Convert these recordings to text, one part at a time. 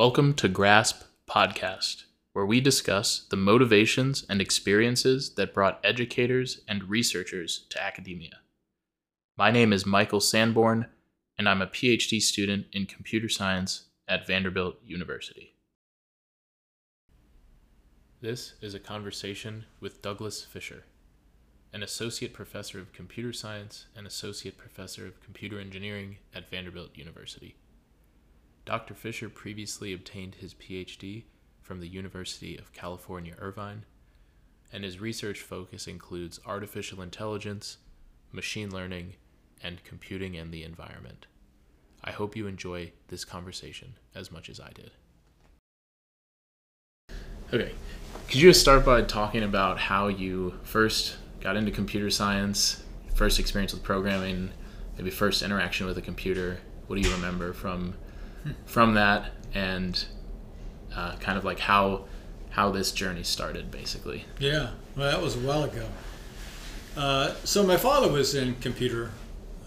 Welcome to Grasp Podcast, where we discuss the motivations and experiences that brought educators and researchers to academia. My name is Michael Sanborn, and I'm a PhD student in computer science at Vanderbilt University. This is a conversation with Douglas Fisher, an associate professor of computer science and associate professor of computer engineering at Vanderbilt University. Dr. Fisher previously obtained his PhD from the University of California, Irvine, and his research focus includes artificial intelligence, machine learning, and computing and the environment. I hope you enjoy this conversation as much as I did. Okay, could you just start by talking about how you first got into computer science, first experience with programming, maybe first interaction with a computer? What do you remember from from that and uh, kind of like how how this journey started basically Yeah, well, that was a while ago. Uh, so my father was in computer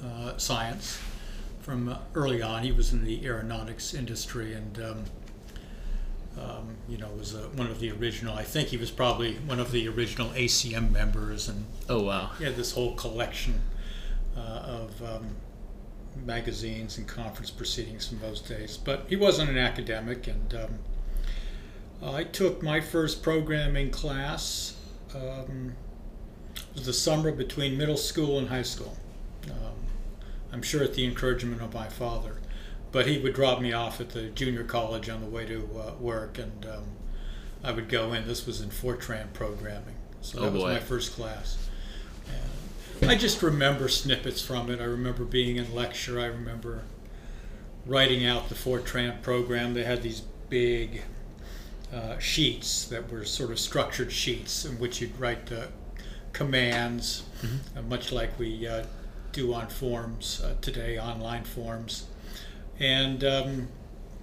uh, science from early on. He was in the aeronautics industry, and um, um, you know was uh, one of the original. I think he was probably one of the original ACM members, and oh wow he had this whole collection uh, of um, magazines and conference proceedings from those days. But he wasn't an academic, and um, I took my first programming class. Um, it was the summer between middle school and high school. Um, I'm sure at the encouragement of my father, but he would drop me off at the junior college on the way to uh, work, and um, I would go in. This was in Fortran programming, so that Oh, was boy. my first class. I just remember snippets from it. I remember being in lecture. I remember writing out the Fortran program. They had these big uh, sheets that were sort of structured sheets in which you'd write the commands, uh, much like we uh, do on forms uh, today, online forms, and um,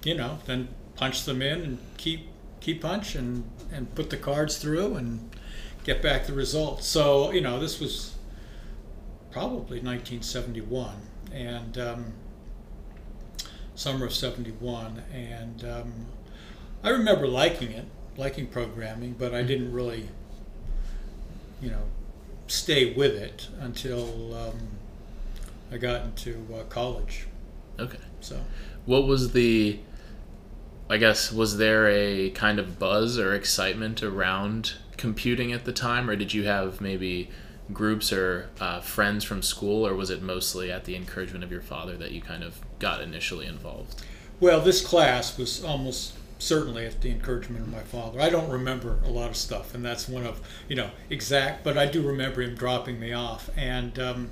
you know, then punch them in and keep keep punch and and put the cards through and get back the results. So you know, this was probably 1971 and um, summer of 71 and um, i remember liking it liking programming but i didn't really you know stay with it until um, i got into uh, college. Okay. So. What was the i guess was there a kind of buzz or excitement around computing at the time or did you have maybe groups or uh, friends from school or was it mostly at the encouragement of your father that you kind of got initially involved? Well this class was almost certainly at the encouragement of my father. I don't remember a lot of stuff and that's one of you know exact but i do remember him dropping me off and um,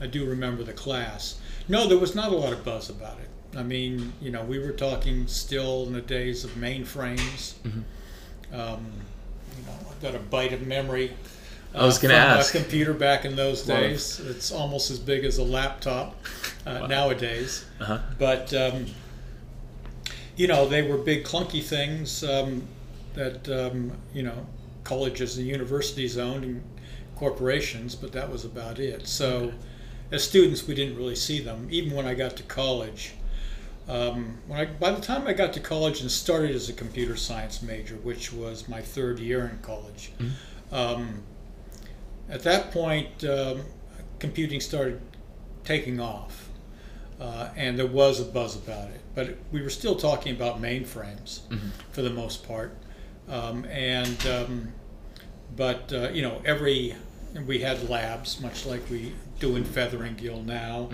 i do remember the class. No there was not a lot of buzz about it. I mean you know we were talking still in the days of mainframes. Um, you know i've got a bite of memory I was uh, gonna ask. a computer back in those Lot of- days it's almost as big as a laptop uh, Wow. nowadays uh-huh but um, you know they were big clunky things um, that um, you know colleges and universities owned and corporations but that was about it so Okay. as students we didn't really see them even when i got to college um, when I, by the time i got to college and started as a computer science major which was my third year in college um, at that point um, computing started taking off uh, and there was a buzz about it. But we were still talking about mainframes for the most part, um, and um, but uh, you know every we had labs much like we do in Featheringill now,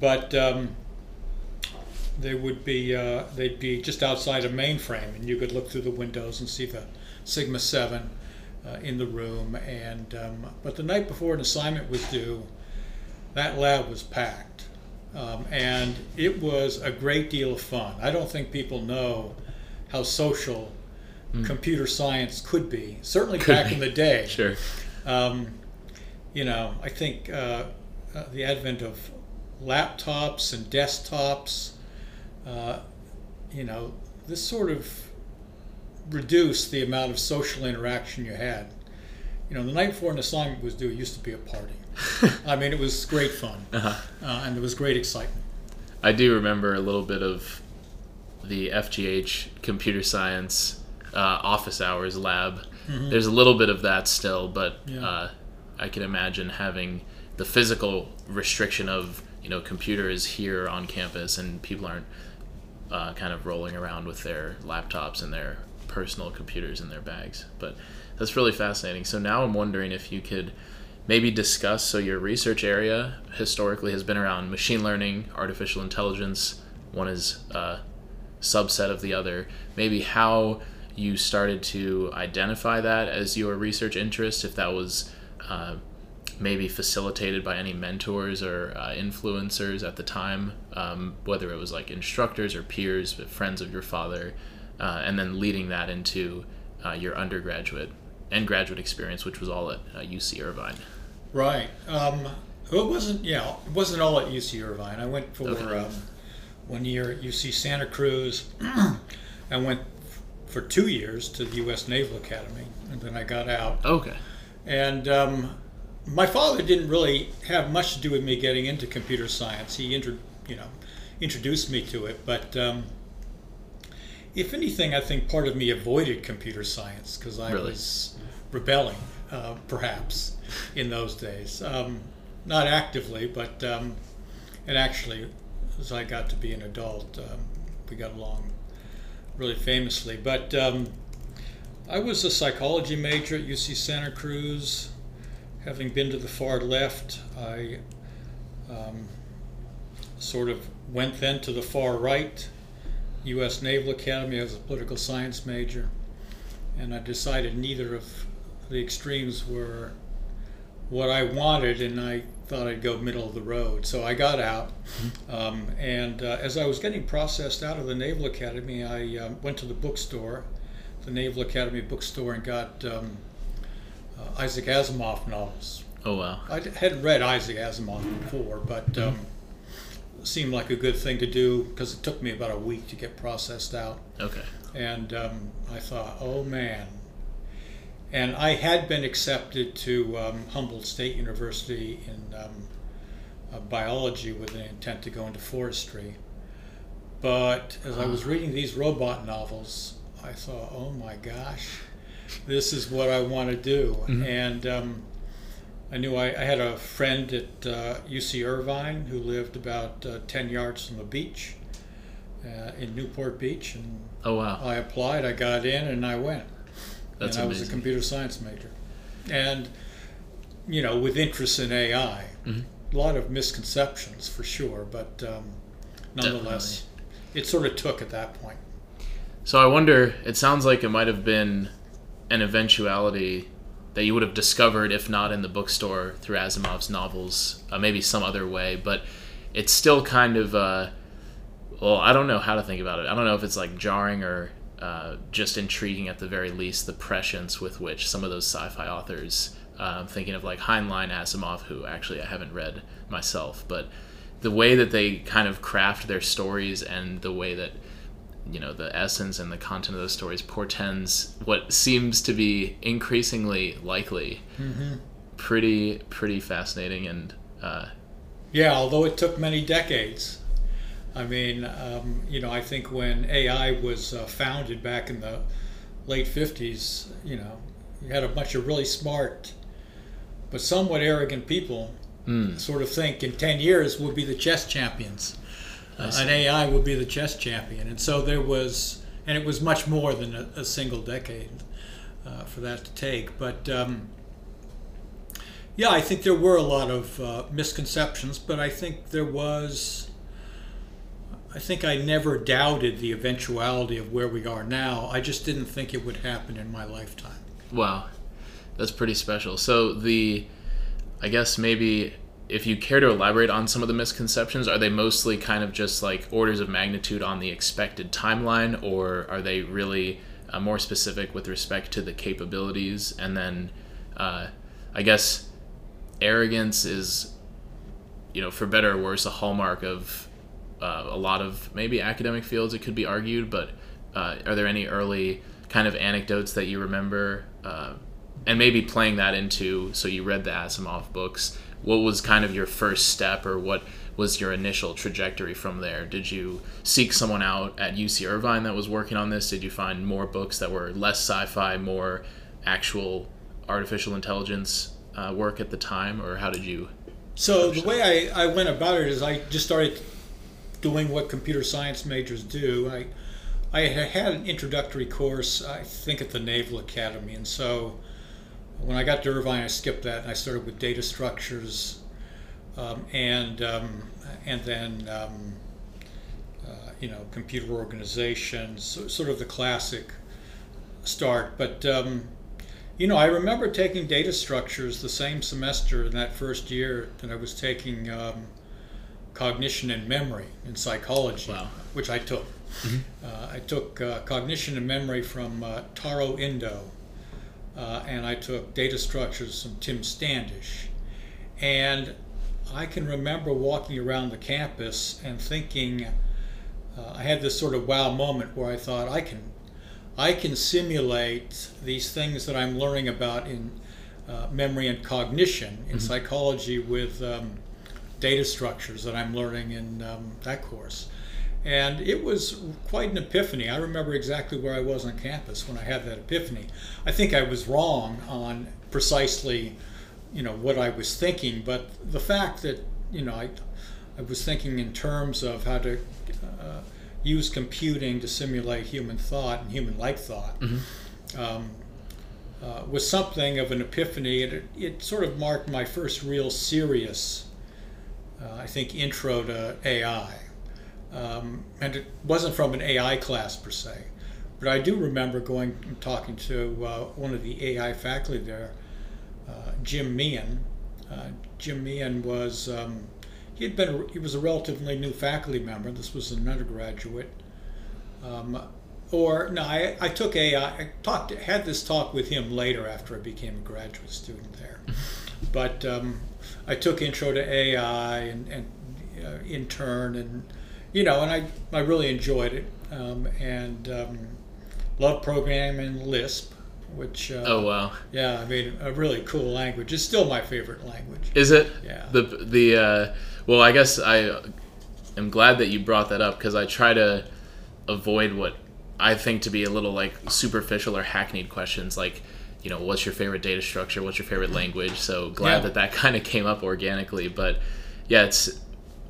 but um, they would be uh, they'd be just outside a mainframe, and you could look through the windows and see the Sigma Seven uh, in the room. And um, but the night before an assignment was due, that lab was packed, um, and it was a great deal of fun. I don't think people know how social computer science could be. Certainly Could back be. in the day. sure Um, you know, I think uh, uh, the advent of laptops and desktops, uh, you know, this sort of reduced the amount of social interaction you had. You know, the night before an assignment was due, it used to be a party. I mean, it was great fun, uh-huh uh, and there was great excitement. I do remember a little bit of the FGH computer science uh, office hours lab. There's a little bit of that still, but Yeah. uh, I can imagine having the physical restriction of you know computers here on campus and people aren't uh, kind of rolling around with their laptops and their personal computers in their bags. But that's really fascinating. So now I'm wondering if you could maybe discuss so your research area historically has been around machine learning, artificial intelligence. One is a subset of the other. Maybe how you started to identify that as your research interest, if that was uh, maybe facilitated by any mentors or uh, influencers at the time, um, whether it was like instructors or peers, but friends of your father, uh, and then leading that into uh, your undergraduate and graduate experience, which was all at uh, UC Irvine. Right. Um, well, it wasn't. Yeah, it wasn't all at UC Irvine. I went for Okay. um, one year at UC Santa Cruz. I went for two years to the U.S. Naval Academy, and then I got out. Okay. And um, my father didn't really have much to do with me getting into computer science. He intro, you know, introduced me to it, but um, if anything, I think part of me avoided computer science because I Really? was rebelling, uh, perhaps, in those days. Um, not actively, but um, and actually, as I got to be an adult, um, we got along really famously. But um, I was a psychology major at UC Santa Cruz. Having been to the far left, I um, sort of went then to the far right, U.S. Naval Academy as a political science major, and I decided neither of the extremes were what I wanted, and I thought I'd go middle of the road. So I got out, um, and uh, as I was getting processed out of the Naval Academy, I um, went to the bookstore, the Naval Academy bookstore, and got um, uh, Isaac Asimov novels. Oh wow. I hadn't read Isaac Asimov before, but um, seemed like a good thing to do because it took me about a week to get processed out. Okay. And um, I thought, oh man. And I had been accepted to um, Humboldt State University in um, uh, biology with an intent to go into forestry. But as I was reading these robot novels, I thought, oh my gosh, this is what I want to do. And um, I knew I, I had a friend at uh, UC Irvine who lived about uh, 10 yards from the beach uh, in Newport Beach. And Oh wow. I applied, I got in, and I went. That's and I was a computer science major. And, you know, with interest in AI, Mhm. a lot of misconceptions for sure, but um, nonetheless, it sort of took at that point. So I wonder. It sounds like it might have been an eventuality that you would have discovered, if not in the bookstore through Asimov's novels, uh, maybe some other way. But it's still kind of. Uh, well, I don't know how to think about it. I don't know if it's like jarring or uh, just intriguing at the very least. The prescience with which some of those sci-fi authors. I'm thinking of like Heinlein Asimov, who actually I haven't read myself, but the way that they kind of craft their stories and the way that you know the essence and the content of those stories portends what seems to be increasingly likely pretty pretty fascinating and uh, Yeah, although it took many decades. I mean, um, you know, I think when AI was uh, founded back in the late 50s, you know, you had a bunch of really smart but somewhat arrogant people mm, sort of think in 10 years we'll be the chess champions. I Uh, an AI would be the chess champion. And so there was, and it was much more than a, a single decade uh, for that to take. But um, yeah, I think there were a lot of uh, misconceptions, but I think there was, I think I never doubted the eventuality of where we are now. I just didn't think it would happen in my lifetime. wow that's pretty special so the i guess maybe if you care to elaborate on some of the misconceptions are they mostly kind of just like orders of magnitude on the expected timeline or are they really uh, more specific with respect to the capabilities and then uh, i guess arrogance is you know for better or worse a hallmark of uh, a lot of maybe academic fields it could be argued but uh, are there any early kind of anecdotes that you remember uh, and maybe playing that into so you read the Asimov books. What was kind of your first step, or what was your initial trajectory from there? Did you seek someone out at UC Irvine that was working on this? Did you find more books that were less sci-fi, more actual artificial intelligence uh, work at the time, or how did you? So the way I, I went about it is I just started doing what computer science majors do. I I had had an introductory course, I think, at the Naval Academy, and so when I got to Irvine, I skipped that and I started with data structures, um, and um, and then um, uh, you know computer organization, so, sort of the classic start. But um, you know, I remember taking data structures the same semester in that first year that I was taking um, cognition and memory in psychology, Wow. which I took. Uh, I took uh, cognition and memory from uh, Taro Indo, uh, and I took data structures from Tim Standish. And I can remember walking around the campus and thinking, uh, I had this sort of wow moment where I thought I can, I can simulate these things that I'm learning about in uh, memory and cognition in psychology with um, data structures that I'm learning in um, that course. And it was quite an epiphany. I remember exactly where I was on campus when I had that epiphany. I think I was wrong on precisely, you know, what I was thinking, but the fact that, you know, I, I was thinking in terms of how to uh, use computing to simulate human thought and human-like thought um, uh, was something of an epiphany. It, it sort of marked my first real serious, uh, I think, intro to AI. Um, and it wasn't from an AI class per se, but I do remember going and talking to uh, one of the AI faculty there, uh, Jim Meehan. Uh, Jim Meehan was um, he had been he was a relatively new faculty member. This was an undergraduate. Um, or no, I, I took AI. I talked had this talk with him later after I became a graduate student there. but um, I took intro to AI and, and uh, intern and you know, and I, I really enjoyed it um, and um, loved programming Lisp, which uh, Oh wow, yeah, I mean a really cool language. It's still my favorite language. is it? Yeah. The the uh, well, I guess I am glad that you brought that up because I try to avoid what I think to be a little like superficial or hackneyed questions like. You know, what's your favorite data structure? What's your favorite language? So glad Yeah. that that kind of came up organically. But yeah, it's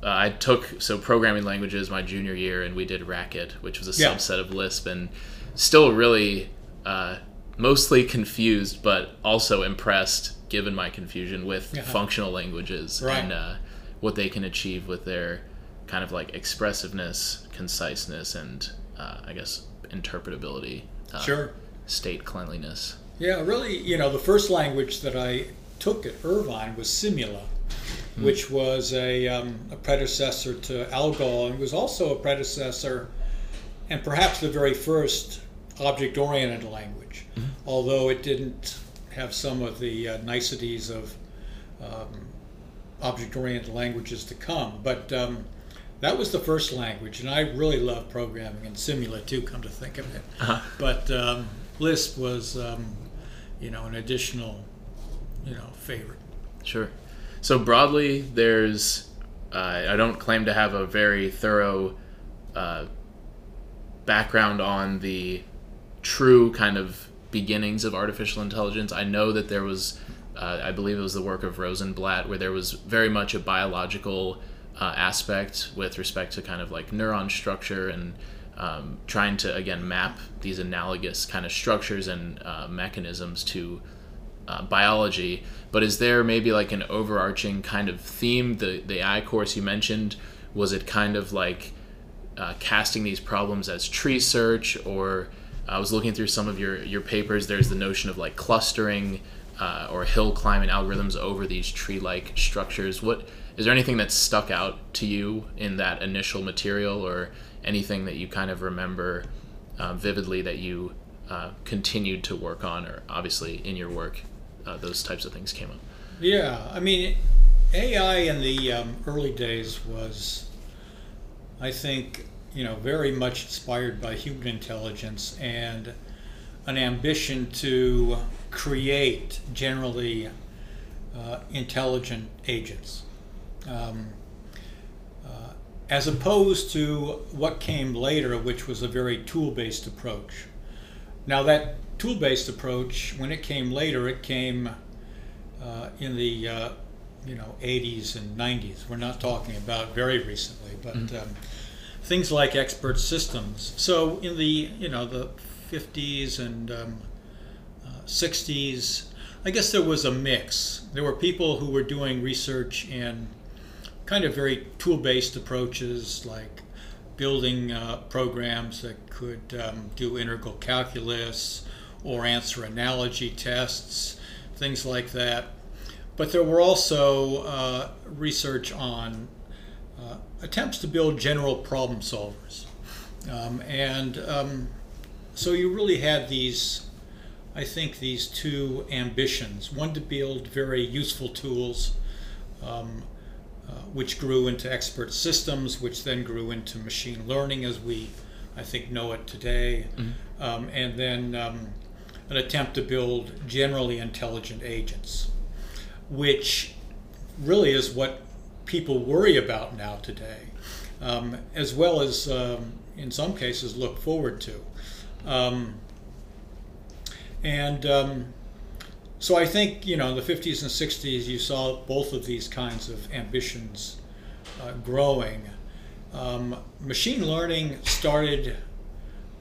uh, I took so programming languages my junior year, and we did Racket, which was a Yeah. subset of Lisp, and still really uh, mostly confused, but also impressed, given my confusion with functional languages Right. and uh, what they can achieve with their kind of like expressiveness, conciseness, and uh, I guess interpretability, uh, Sure. state cleanliness. Yeah, really, you know, the first language that I took at Irvine was Simula, which was a, um, a predecessor to Algol and was also a predecessor and perhaps the very first object oriented language, although it didn't have some of the uh, niceties of um, object oriented languages to come. But um, that was the first language, and I really love programming and Simula too, come to think of it. Uh-huh. But um, Lisp was, um, you know, an additional, you know, favorite. Sure. So broadly, there's. Uh, I don't claim to have a very thorough uh, background on the true kind of beginnings of artificial intelligence. I know that there was, uh, I believe it was the work of Rosenblatt, where there was very much a biological uh, aspect with respect to kind of like neuron structure and um, trying to again map these analogous kind of structures and uh, mechanisms to uh, biology, but is there maybe like an overarching kind of theme? The the AI course you mentioned was it kind of like uh, casting these problems as tree search, or I was looking through some of your your papers. There's the notion of like clustering uh, or hill climbing algorithms over these tree-like structures. What is there anything that stuck out to you in that initial material, or anything that you kind of remember uh, vividly that you uh, continued to work on, or obviously in your work, uh, those types of things came up. Yeah, I mean, AI in the um, early days was, I think, you know, very much inspired by human intelligence and an ambition to create generally uh, intelligent agents. Um, uh, as opposed to what came later, which was a very tool based approach. Now, that tool based approach, when it came later, it came uh, in the uh, you know 80s and 90s. We're not talking about very recently, but mm-hmm. um, things like expert systems. So in the you know the 50s and um, uh, 60s, I guess there was a mix. There were people who were doing research in kind of very tool-based approaches, like building uh, programs that could um, do integral calculus or answer analogy tests, things like that. But there were also uh, research on uh, attempts to build general problem solvers. Um, and um, so you really had these, I think, these two ambitions one to build very useful tools, um, uh, which grew into expert systems, which then grew into machine learning as we, I think, know it today, mm-hmm. Um, and then um, an attempt to build generally intelligent agents, which really is what people worry about now today, um, as well as um, in some cases look forward to. Um, and um, so I think, you know, in the 50s and 60s, you saw both of these kinds of ambitions uh, growing. Um, machine learning started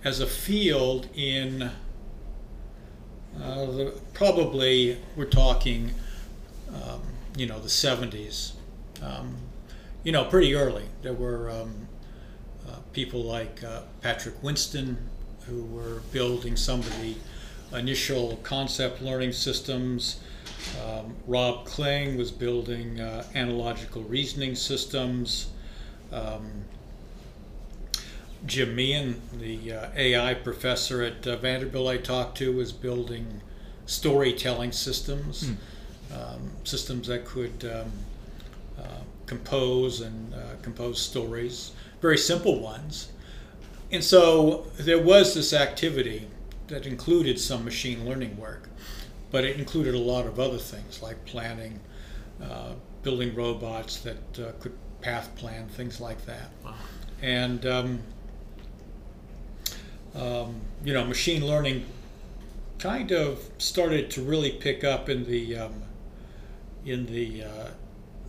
as a field in uh, the, probably, we're talking, um, you know, the 70s um, you know, pretty early. There were um, uh, people like uh, Patrick Winston who were building some of the initial concept learning systems. Um, Rob Kling was building uh, analogical reasoning systems. Um, Jim Meehan, the uh, AI professor at uh, Vanderbilt I talked to, was building storytelling systems, mm. um, systems that could um, uh, compose and uh, compose stories, very simple ones. And so there was this activity that included some machine learning work, but it included a lot of other things like planning, uh, building robots that uh, could path plan, things like that. Wow. And, um, um, you know, machine learning kind of started to really pick up in the um, in the uh,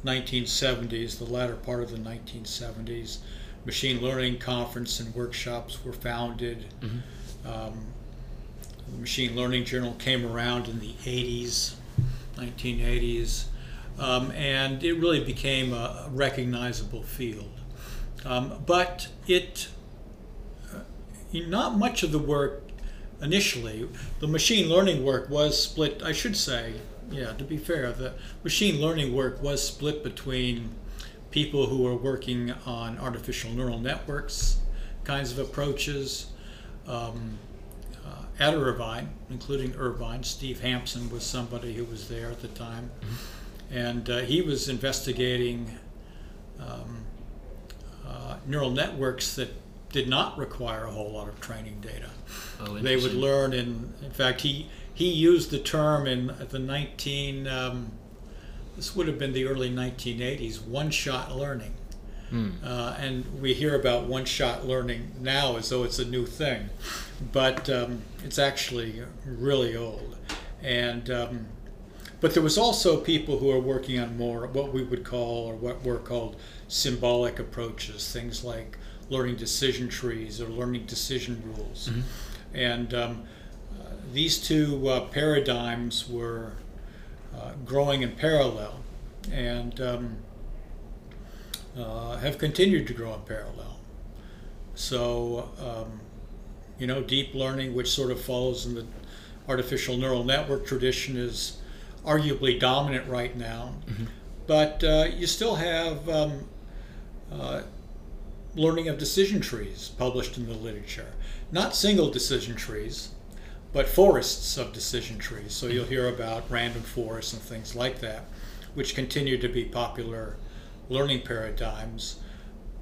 1970s, the latter part of the 1970s. Machine learning conference and workshops were founded. Mm-hmm. Um, the Machine Learning Journal came around in the 80s, 1980s, um, and it really became a recognizable field. Um, but it, not much of the work initially, the machine learning work was split, I should say, yeah, to be fair, the machine learning work was split between people who were working on artificial neural networks kinds of approaches. Um, uh, at Irvine, including Irvine, Steve Hampson was somebody who was there at the time, mm-hmm. and uh, he was investigating um, uh, neural networks that did not require a whole lot of training data. Oh, they would learn in, in fact, he he used the term in the 19 um, this would have been the early 1980s one-shot learning mm. uh, and we hear about one-shot learning now as though it's a new thing but um, it's actually really old and um, but there was also people who are working on more what we would call or what were called symbolic approaches things like learning decision trees or learning decision rules mm-hmm. and um, these two uh, paradigms were uh, growing in parallel and um, uh, have continued to grow in parallel. So, um, you know, deep learning, which sort of follows in the artificial neural network tradition, is arguably dominant right now. Mm-hmm. But uh, you still have um, uh, learning of decision trees published in the literature. Not single decision trees, but forests of decision trees. So you'll hear about random forests and things like that, which continue to be popular learning paradigms.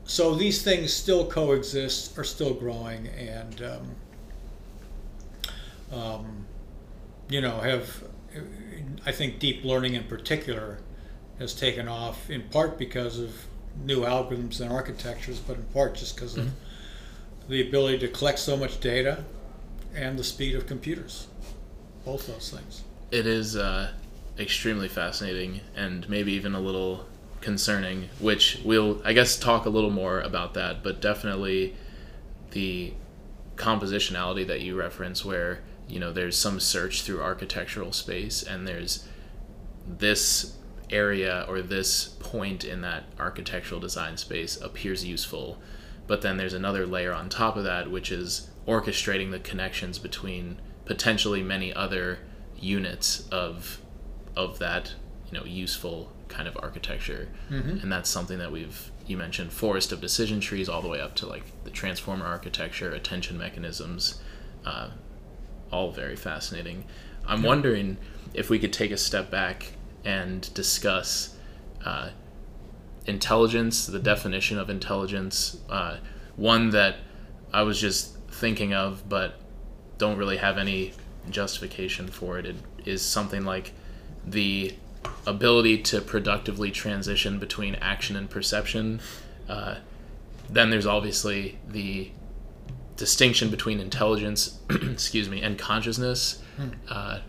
So these things still coexist, are still growing, and um, um, you know, have, I think deep learning in particular has taken off in part because of new algorithms and architectures, but in part just because mm-hmm. of the ability to collect so much data and the speed of computers. Both those things. It is uh, extremely fascinating and maybe even a little concerning, which we'll, I guess, talk a little more about that, but definitely the compositionality that you reference, where, you know, there's some search through architectural space and there's this area or this point in that architectural design space appears useful. But then there's another layer on top of that, which is orchestrating the connections between potentially many other units of of that you know useful kind of architecture mm-hmm. and that's something that we've you mentioned forest of decision trees all the way up to like the transformer architecture attention mechanisms uh, all very fascinating i'm wondering if we could take a step back and discuss uh, intelligence the definition of intelligence uh, one that i was just thinking of but don't really have any justification for it, it is something like the ability to productively transition between action and perception. Uh, then there's obviously the distinction between intelligence, excuse me, and consciousness. Hmm. Uh,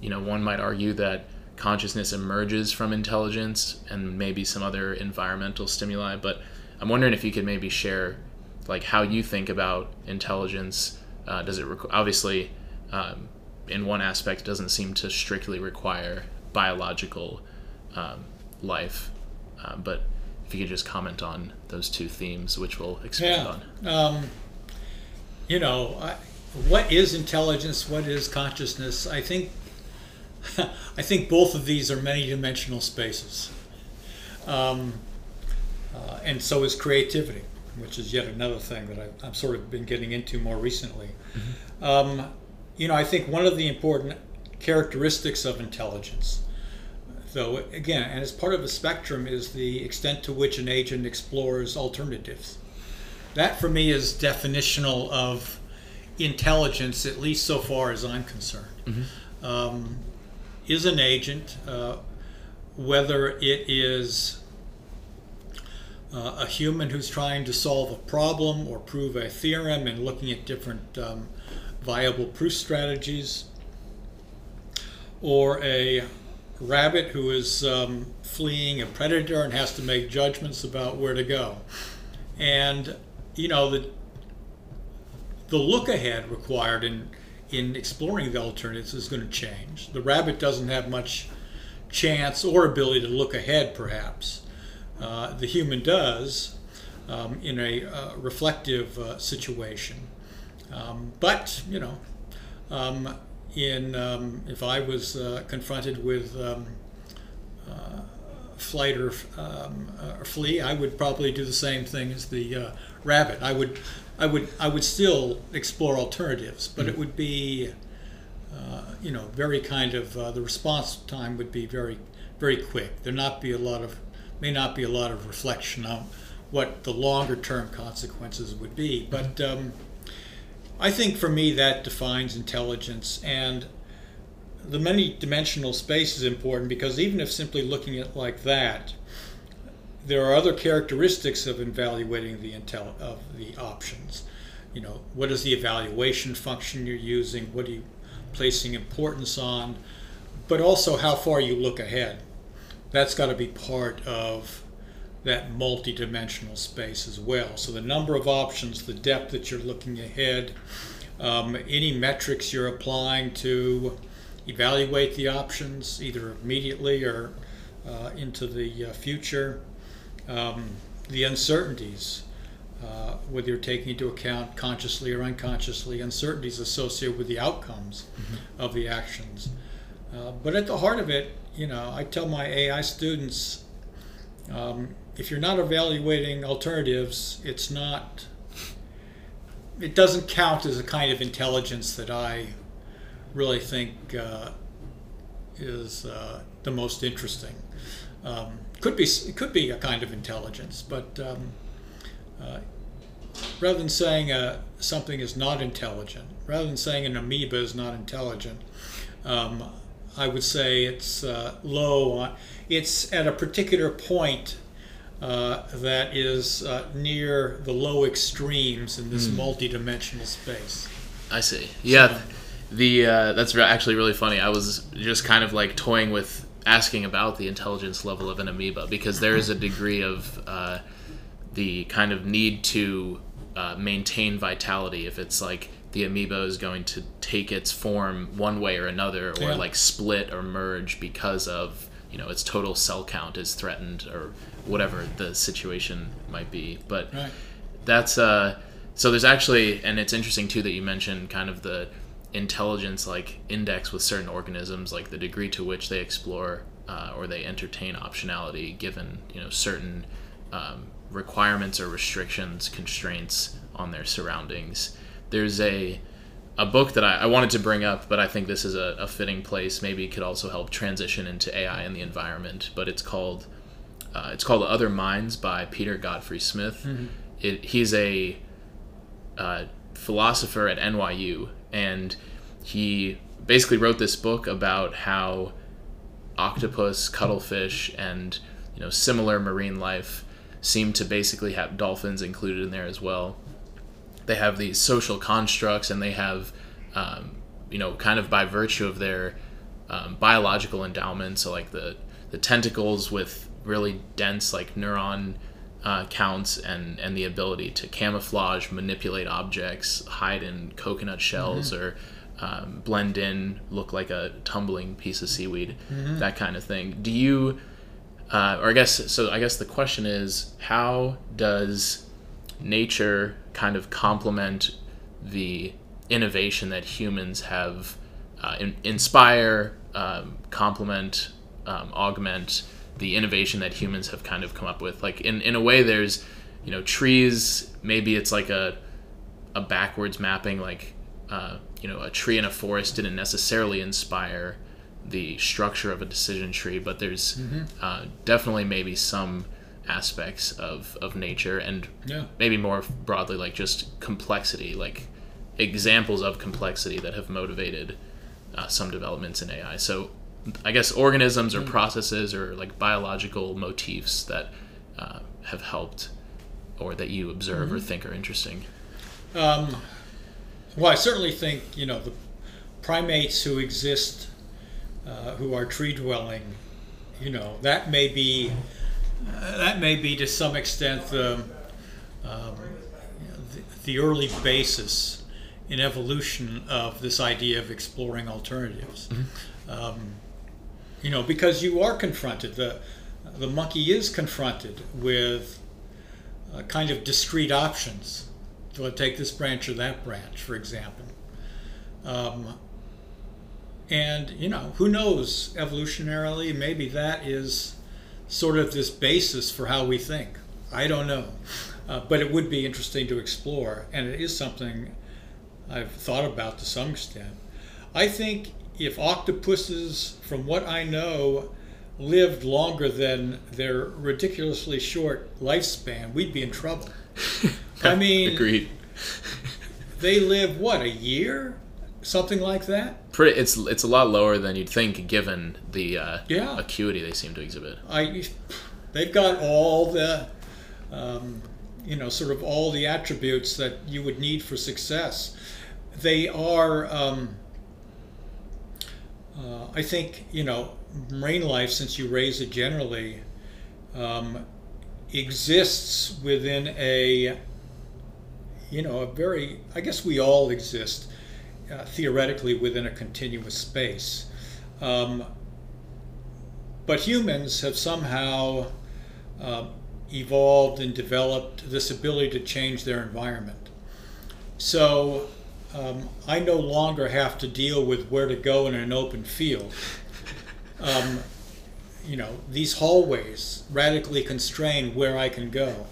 you know, one might argue that consciousness emerges from intelligence and maybe some other environmental stimuli. But I'm wondering if you could maybe share, like, how you think about intelligence. Uh, does it rec- obviously um, in one aspect it doesn't seem to strictly require biological um, life. Uh, but if you could just comment on those two themes, which we'll expand yeah. on. Um, you know, I, what is intelligence? What is consciousness? I think, I think both of these are many-dimensional spaces, um, uh, and so is creativity, which is yet another thing that I've, I've sort of been getting into more recently. Mm-hmm. Um, you know, I think one of the important characteristics of intelligence, though, again, and as part of a spectrum, is the extent to which an agent explores alternatives. That, for me, is definitional of intelligence, at least so far as I'm concerned. Mm-hmm. Um, is an agent, uh, whether it is uh, a human who's trying to solve a problem or prove a theorem and looking at different um, viable proof strategies, or a rabbit who is um, fleeing a predator and has to make judgments about where to go. And, you know, the, the look ahead required in, in exploring the alternatives is going to change. The rabbit doesn't have much chance or ability to look ahead, perhaps. Uh, the human does um, in a uh, reflective uh, situation. Um, but you know, um, in um, if I was uh, confronted with um, uh, flight or, um, uh, or, flee, I would probably do the same thing as the rabbit. I would, I would, I would still explore alternatives, but it would be, uh, you know, very kind of uh, the response time would be very, very quick. There not be a lot of, may not be a lot of reflection on what the longer term consequences would be, but. Um, I think for me that defines intelligence and the many dimensional space is important because even if simply looking at like that, there are other characteristics of evaluating the intel of the options. You know, what is the evaluation function you're using? What are you placing importance on? But also how far you look ahead. That's got to be part of that multi-dimensional space as well. So the number of options, the depth that you're looking ahead, um, any metrics you're applying to evaluate the options, either immediately or uh, into the uh, future, um, the uncertainties, uh, whether you're taking into account consciously or unconsciously, uncertainties associated with the outcomes mm-hmm. of the actions. Uh, but at the heart of it, you know, I tell my AI students, um, if you're not evaluating alternatives, it's not, it doesn't count as a kind of intelligence that I really think uh, is uh, the most interesting. Um, could be it could be a kind of intelligence, but um, uh, rather than saying uh, something is not intelligent, rather than saying an amoeba is not intelligent, Um, I would say it's uh, low. It's at a particular point uh, that is uh, near the low extremes in this multidimensional space. I see. Yeah, the uh, that's actually really funny. I was just kind of like toying with asking about the intelligence level of an amoeba because there is a degree of uh, the kind of need to uh, maintain vitality if it's like the amoeba is going to take its form one way or another or Yeah. like split or merge because of you know its total cell count is threatened or whatever the situation might be but Right. that's uh so there's actually and it's interesting too that you mentioned kind of the intelligence like index with certain organisms like the degree to which they explore uh, or they entertain optionality given you know certain um, requirements or restrictions constraints on their surroundings there's a a book that I, I wanted to bring up, but I think this is a, a fitting place. Maybe it could also help transition into AI and the environment. But it's called uh, it's called Other Minds by Peter Godfrey Smith. It, he's a uh, philosopher at NYU, and he basically wrote this book about how octopus, cuttlefish, and you know similar marine life seem to basically have dolphins included in there as well. They have these social constructs, and they have um, you know kind of by virtue of their um, biological endowment, so like the the tentacles with really dense like neuron uh, counts and and the ability to camouflage, manipulate objects, hide in coconut shells, or um, blend in, look like a tumbling piece of seaweed, that kind of thing. Do you, uh, or I guess so? I guess the question is, how does nature kind of complement the innovation that humans have uh, in, inspire, um, complement, um, augment the innovation that humans have kind of come up with. Like in, in a way, there's you know trees. Maybe it's like a a backwards mapping. Like uh, you know a tree in a forest didn't necessarily inspire the structure of a decision tree, but there's uh, definitely maybe some aspects of, of nature and Yeah. maybe more broadly like just complexity like examples of complexity that have motivated uh, some developments in ai so i guess organisms or processes or like biological motifs that uh, have helped or that you observe or think are interesting? Um, well, I certainly think you know the primates who exist, uh, who are tree dwelling, you know that may be uh, that may be to some extent the um, the, the early basis in evolution of this idea of exploring alternatives. Um, you know, because you are confronted the the monkey is confronted with uh, kind of discrete options. Do I take this branch or that branch, for example? Um, and, you know, who knows, evolutionarily, maybe that is sort of this basis for how we think. I don't know. Uh, but it would be interesting to explore, and it is something I've thought about to some extent. I think if octopuses, from what I know, lived longer than their ridiculously short lifespan, we'd be in trouble. I mean, agreed they live what a year, something like that. pretty it's it's a lot lower than you'd think given the uh, Yeah. acuity they seem to exhibit I, they've got all the, um, you know, sort of all the attributes that you would need for success. They are, um, uh, I think, you know, marine life, since you raise it generally, um, exists within a, you know, a very, I guess we all exist uh, theoretically within a continuous space. Um, but humans have somehow uh, evolved and developed this ability to change their environment. So um, I no longer have to deal with where to go in an open field. Um, you know, these hallways radically constrain where I can go.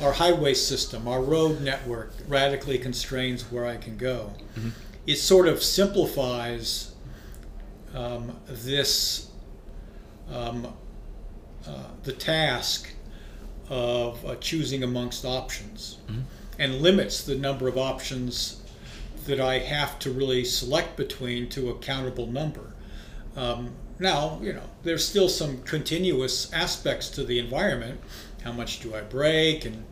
Our highway system, our road network radically constrains where I can go. It sort of simplifies um, this um, uh, the task of uh, choosing amongst options and limits the number of options that I have to really select between to a countable number. Um, now, you know, there's still some continuous aspects to the environment. How much do I brake and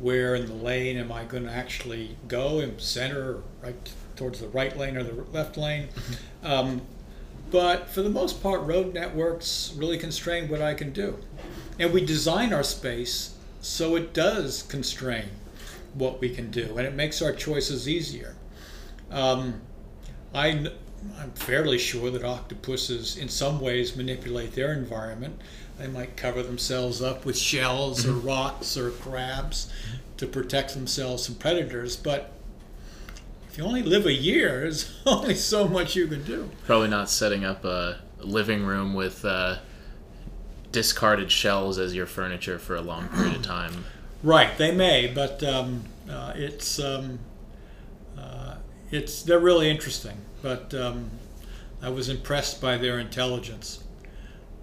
where in the lane am I going to actually go in center, right towards the right lane or the left lane? Um, but for the most part, road networks really constrain what I can do. And we design our space so it does constrain what we can do, and it makes our choices easier. Um, I, I'm fairly sure that octopuses, in some ways, manipulate their environment. They might cover themselves up with shells or mm-hmm. rocks or crabs to protect themselves from predators, but if you only live a year, there's only so much you can do. Probably not setting up a living room with uh, discarded shells as your furniture for a long period of time. Right, they may, but um, uh, it's um, it's they're really interesting. But um, I was impressed by their intelligence.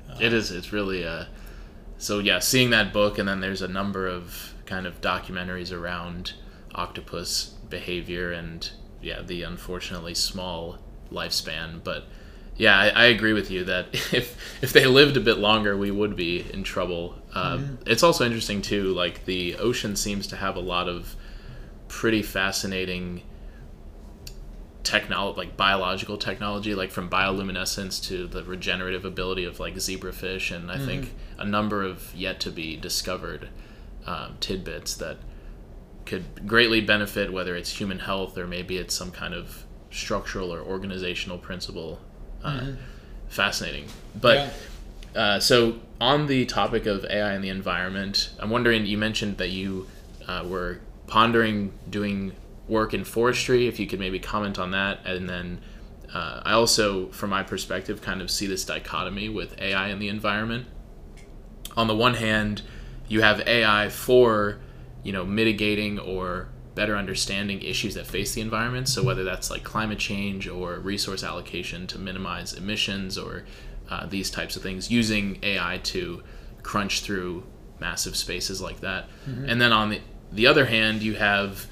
Uh, it is. It's really. Uh, so yeah, seeing that book, and then there's a number of kind of documentaries around octopus behavior and yeah, the unfortunately small lifespan, but yeah, I, I, agree with you that if if they lived a bit longer, we would be in trouble. Uh, mm-hmm. It's also interesting too. Like the ocean seems to have a lot of pretty fascinating technology, like biological technology, like from bioluminescence to the regenerative ability of like zebrafish, and I mm-hmm. think a number of yet to be discovered um, tidbits that could greatly benefit whether it's human health or maybe it's some kind of structural or organizational principle uh, mm-hmm. fascinating. But yeah. uh, so on the topic of AI and the environment, I'm wondering. You mentioned that you uh, were pondering doing work in forestry. If you could maybe comment on that, and then. Uh, I also, from my perspective, kind of see this dichotomy with AI and the environment. On the one hand, you have AI for, you know, mitigating or better understanding issues that face the environment. So whether that's like climate change or resource allocation to minimize emissions or uh, these types of things, using AI to crunch through massive spaces like that. Mm-hmm. And then on the the other hand, you have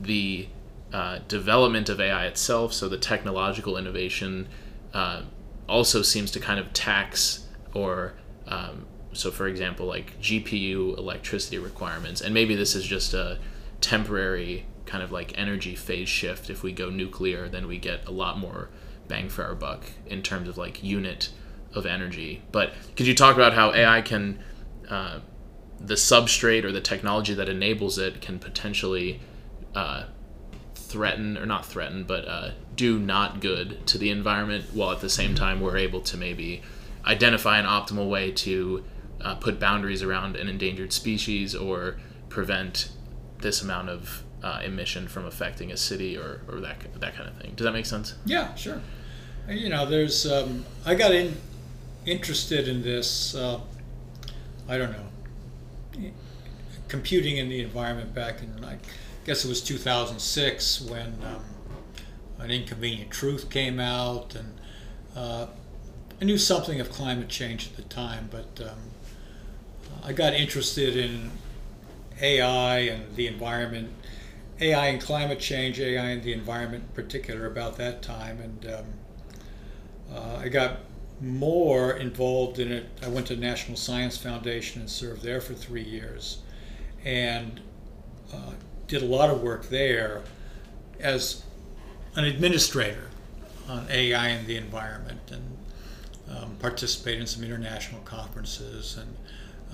the uh, development of AI itself. So the technological innovation uh, also seems to kind of tax or um, so for example like gpu electricity requirements and maybe this is just a temporary kind of like energy phase shift. If we go nuclear, then we get a lot more bang for our buck in terms of like unit of energy. But could you talk about how AI can, uh, the substrate or the technology that enables it can potentially uh, threaten or not threaten, but uh, do not good to the environment, while at the same time we're able to maybe identify an optimal way to uh, put boundaries around an endangered species or prevent this amount of uh, emission from affecting a city or, or that that kind of thing. Does that make sense? Yeah, sure. You know, there's um, I got in interested in this. Uh, I don't know, computing in the environment back in I guess it was 2006 when um, an inconvenient truth came out, and uh, I knew something of climate change at the time, but um, I got interested in AI and the environment, AI and climate change, AI and the environment in particular about that time. And um, uh, I got more involved in it. I went to National Science Foundation and served there for three years and uh, did a lot of work there as an administrator on AI and the environment and um, participated in some international conferences and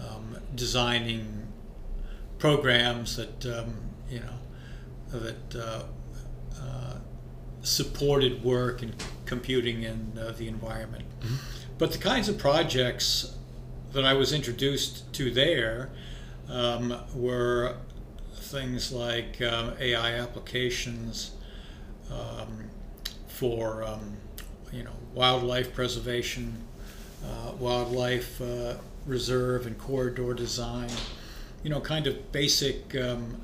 um, designing programs that um, you know that uh, uh, supported work and computing in uh, the environment. Mm-hmm. But the kinds of projects that I was introduced to there um, were things like um, AI applications um, for um, you know wildlife preservation, uh, wildlife uh, reserve and corridor design you know, kind of basic, um,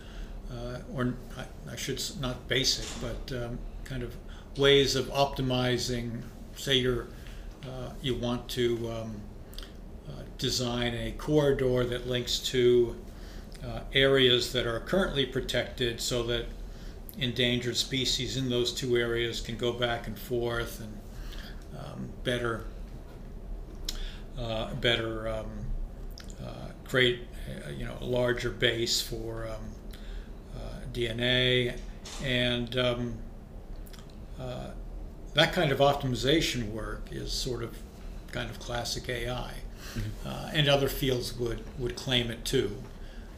uh, or I, I, should not basic, but um, kind of ways of optimizing. Say you're uh, you want to um, uh, design a corridor that links to uh, areas that are currently protected, so that endangered species in those two areas can go back and forth and um, better uh, better um, uh, create uh, you know a larger base for um, uh, DNA and um, uh, that kind of optimization work is sort of kind of classic AI, mm-hmm. uh, and other fields would would claim it too.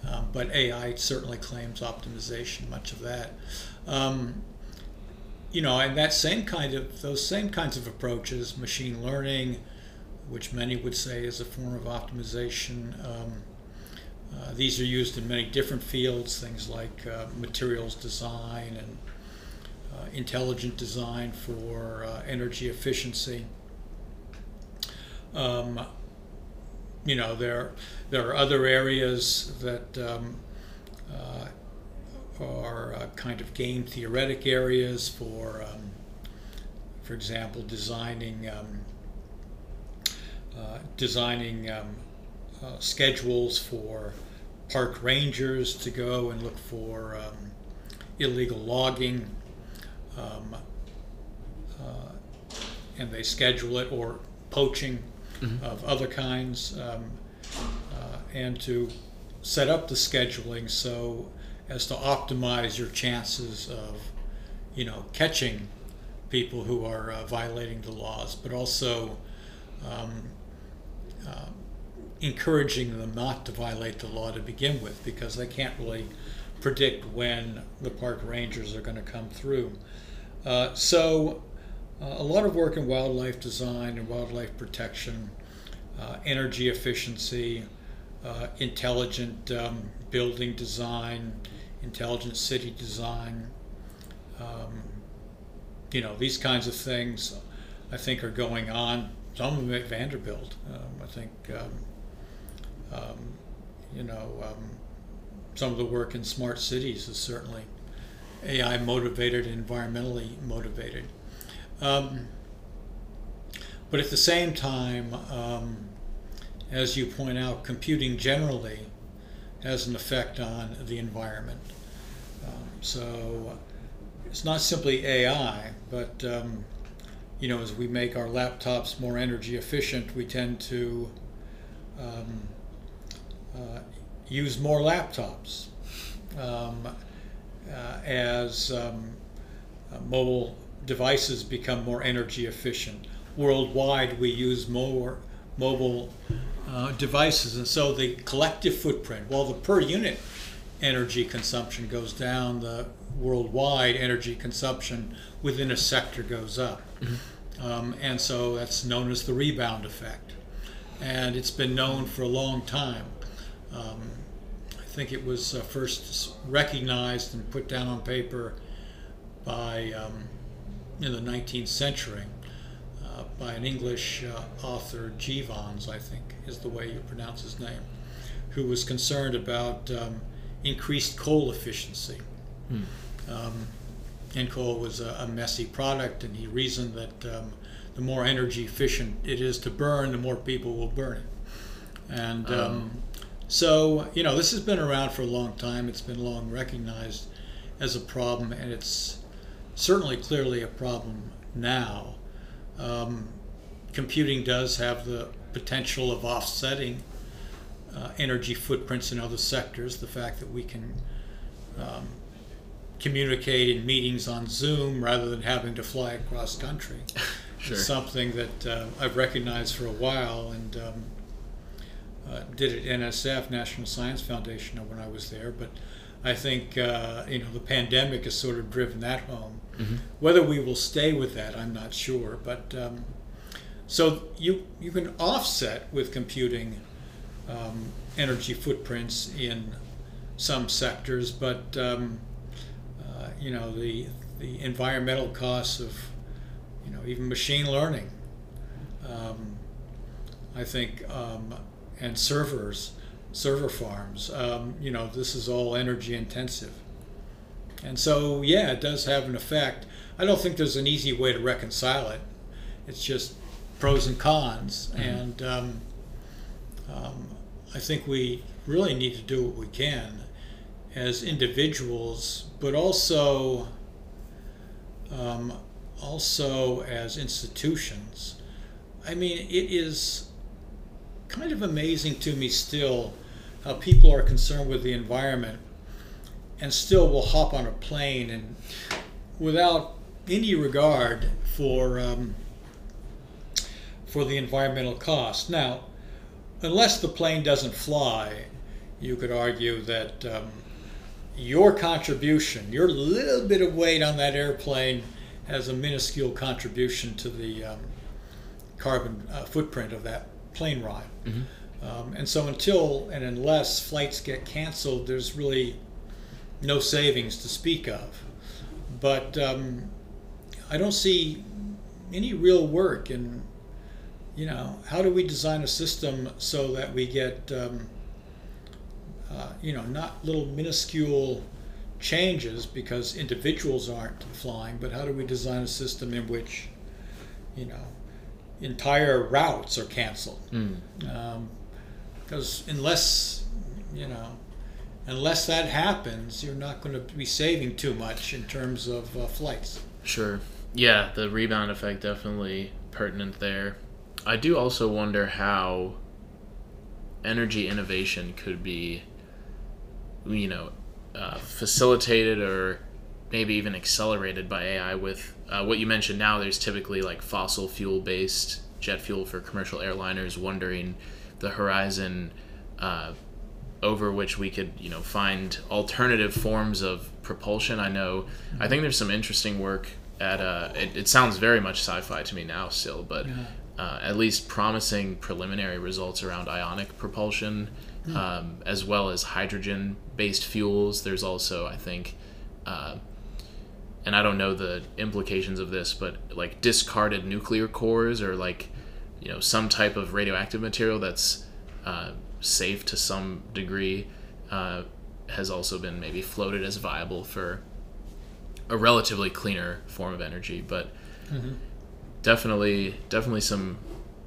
Um, but AI certainly claims optimization, much of that. Um, you know, and that same kind of those same kinds of approaches, machine learning, which many would say is a form of optimization. Um, uh, these are used in many different fields, things like uh, materials design and uh, intelligent design for uh, energy efficiency. Um, you know, there there are other areas that um, uh, are uh, kind of game theoretic areas for, um, for example, designing um, uh, designing um, uh, schedules for park rangers to go and look for um, illegal logging. Um, uh, and they schedule it or poaching mm-hmm. of other kinds, um, uh, and to set up the scheduling so as to optimize your chances of, you know, catching people who are uh, violating the laws, but also um, uh, encouraging them not to violate the law to begin with, because they can't really predict when the park rangers are going to come through. Uh, so, uh, a lot of work in wildlife design and wildlife protection, uh, energy efficiency, uh, intelligent um, building design, intelligent city design. Um, you know, these kinds of things I think are going on. Some of them at Vanderbilt. Um, I think, um, um, you know, um, some of the work in smart cities is certainly AI motivated and environmentally motivated. Um, but at the same time, as you point out, computing generally has an effect on the environment. Um, so it's not simply AI, but um, you know, as we make our laptops more energy efficient, we tend to um, uh, use more laptops. Um, uh, as um, uh, mobile devices become more energy efficient, worldwide we use more mobile uh, devices. And so the collective footprint, while the per unit energy consumption goes down, the worldwide energy consumption within a sector goes up. Mm-hmm. Um, and so that's known as the rebound effect. And it's been known for a long time. Um, I think it was uh, first recognized and put down on paper by um, in the 19th century uh, by an English uh, author, Jevons, I think is the way you pronounce his name, who was concerned about um, increased coal efficiency. Hmm. Um, and coal was a, a, messy product, and he reasoned that um, the more energy efficient it is to burn, the more people will burn it. And um, um. so, you know, this has been around for a long time. It's been long recognized as a problem, and it's certainly clearly a problem now. Um, computing does have the potential of offsetting uh, energy footprints in other sectors. The fact that we can um, communicate in meetings on Zoom rather than having to fly across country sure. is something that uh, I've recognized for a while and um, uh, did at NSF, National Science Foundation, when I was there. But I think uh, you know the pandemic has sort of driven that home. Mm-hmm. Whether we will stay with that, I'm not sure. But um, so you you can offset with computing um, energy footprints in some sectors, but um, uh, you know the the environmental costs of you know even machine learning. Um, I think um, and servers, server farms. Um, you know this is all energy intensive, and so yeah, it does have an effect. I don't think there's an easy way to reconcile it. It's just pros and cons, mm-hmm. and um, um, I think we really need to do what we can. as individuals, but also um, also as institutions. I mean, it is kind of amazing to me still how people are concerned with the environment and still will hop on a plane and without any regard for um, for the environmental cost. Now, unless the plane doesn't fly, you could argue that um, your contribution, your little bit of weight on that airplane, has a minuscule contribution to the um, carbon uh, footprint of that plane ride. Mm-hmm. Um, and so, until and unless flights get canceled, there's really no savings to speak of. But um, I don't see any real work in, you know, how do we design a system so that we get, um, uh, you know, not little minuscule changes because individuals aren't flying, but how do we design a system in which, you know, entire routes are canceled? Mm. Um, because unless, you know, unless that happens, you're not going to be saving too much in terms of uh, flights. Sure. Yeah, the rebound effect definitely pertinent there. I do also wonder how energy innovation could be, you know, uh, facilitated or maybe even accelerated by AI with uh, what you mentioned now. There's typically like fossil fuel based jet fuel for commercial airliners, wondering the horizon uh, over which we could, you know, find alternative forms of propulsion. I know, I think there's some interesting work at, uh, it, it sounds very much sci fi to me now still, but uh, at least promising preliminary results around ionic propulsion. Mm. Um, as well as hydrogen based fuels. There's also, I think, uh, and I don't know the implications of this, but like discarded nuclear cores or like, you know, some type of radioactive material that's uh, safe to some degree uh, has also been maybe floated as viable for a relatively cleaner form of energy, but mm-hmm. definitely, definitely some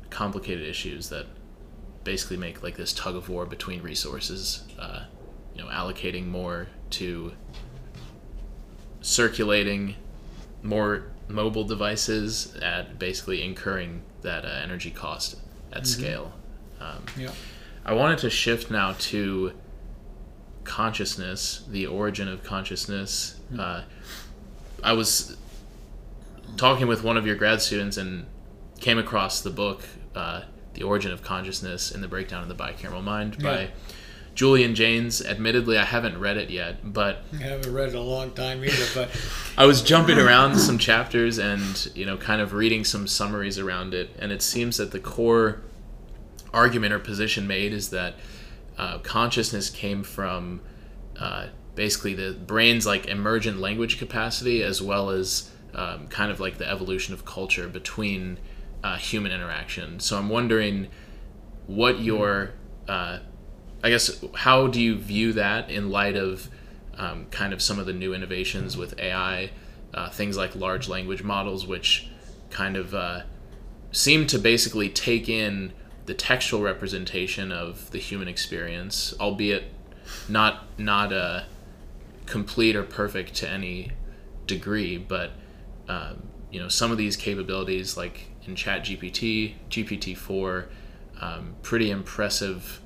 complicated issues that basically make like this tug of war between resources. Uh, you know, allocating more to circulating more mobile devices at basically incurring that uh, energy cost at mm-hmm. scale. Um, yeah. I wanted to shift now to consciousness, the origin of consciousness. Mm-hmm. Uh, I was talking with one of your grad students and came across the book, uh, The Origin of Consciousness in the Breakdown of the Bicameral Mind yeah. by Julian Jaynes. Admittedly, I haven't read it yet, but I haven't read it a long time either. But I was jumping around some chapters and you know, kind of reading some summaries around it, and it seems that the core argument or position made is that uh, consciousness came from uh, basically the brain's like emergent language capacity as well as um, kind of like the evolution of culture between uh, human interaction. So I'm wondering what your uh, I guess how do you view that in light of um, kind of some of the new innovations with AI, uh, things like large language models, which kind of uh, seem to basically take in the textual representation of the human experience, albeit not not uh, complete or perfect to any degree, but um, you know some of these capabilities, like in Chat GPT, GPT four, um, pretty impressive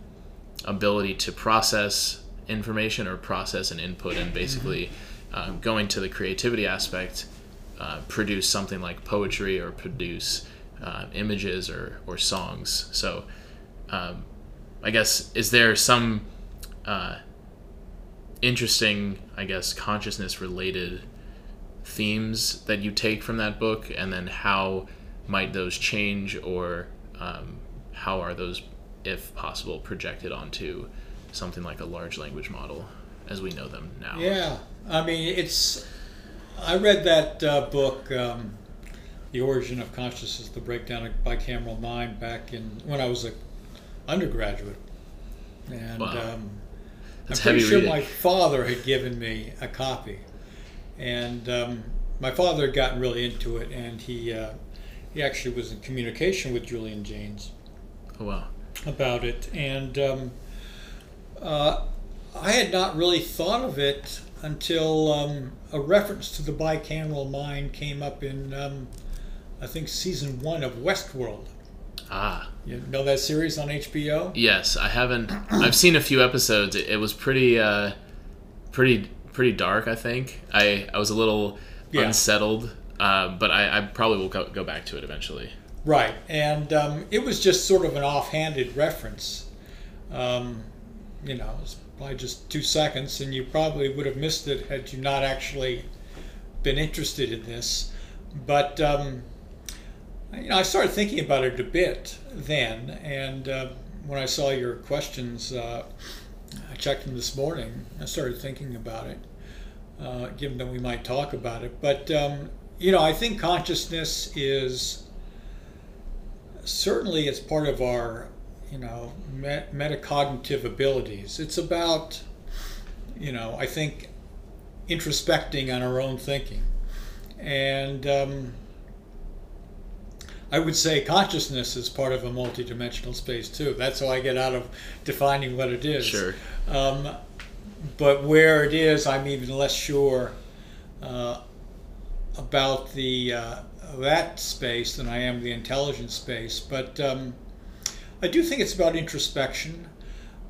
ability to process information or process an input and basically uh, going to the creativity aspect uh, produce something like poetry or produce uh, images or, or songs so um, i guess is there some uh, interesting i guess consciousness related themes that you take from that book and then how might those change or um, how are those if possible, projected onto something like a large language model as we know them now. Yeah, I mean, it's. I read that uh, book, um, "The Origin of Consciousness: The Breakdown of Bicameral Mind," back in when I was an undergraduate, and wow. um, I'm pretty sure reading. my father had given me a copy, and um, my father had gotten really into it, and he uh, he actually was in communication with Julian Jaynes. Oh wow! about it, and um, uh, I had not really thought of it until um, a reference to the bicameral mind came up in, um, I think, season one of Westworld. Ah. You know that series on HBO? Yes, I haven't. I've seen a few episodes. It, it was pretty, uh, pretty, pretty dark. I think I I was a little Yeah. unsettled, uh, but I, I probably will go, go back to it eventually. Right, and um, it was just sort of an offhanded reference. Um, you know, it's probably just two seconds, and you probably would have missed it had you not actually been interested in this. But um, you know, I started thinking about it a bit then, and uh, when I saw your questions, uh, I checked them this morning. I started thinking about it, uh, given that we might talk about it. But um, you know, I think consciousness is certainly it's part of our you know me- metacognitive abilities it's about you know i think introspecting on our own thinking and um, i would say consciousness is part of a multidimensional space too that's how i get out of defining what it is Sure. um, but where it is i'm even less sure uh, about the uh, that space than I am the intelligence space. But um, I do think it's about introspection.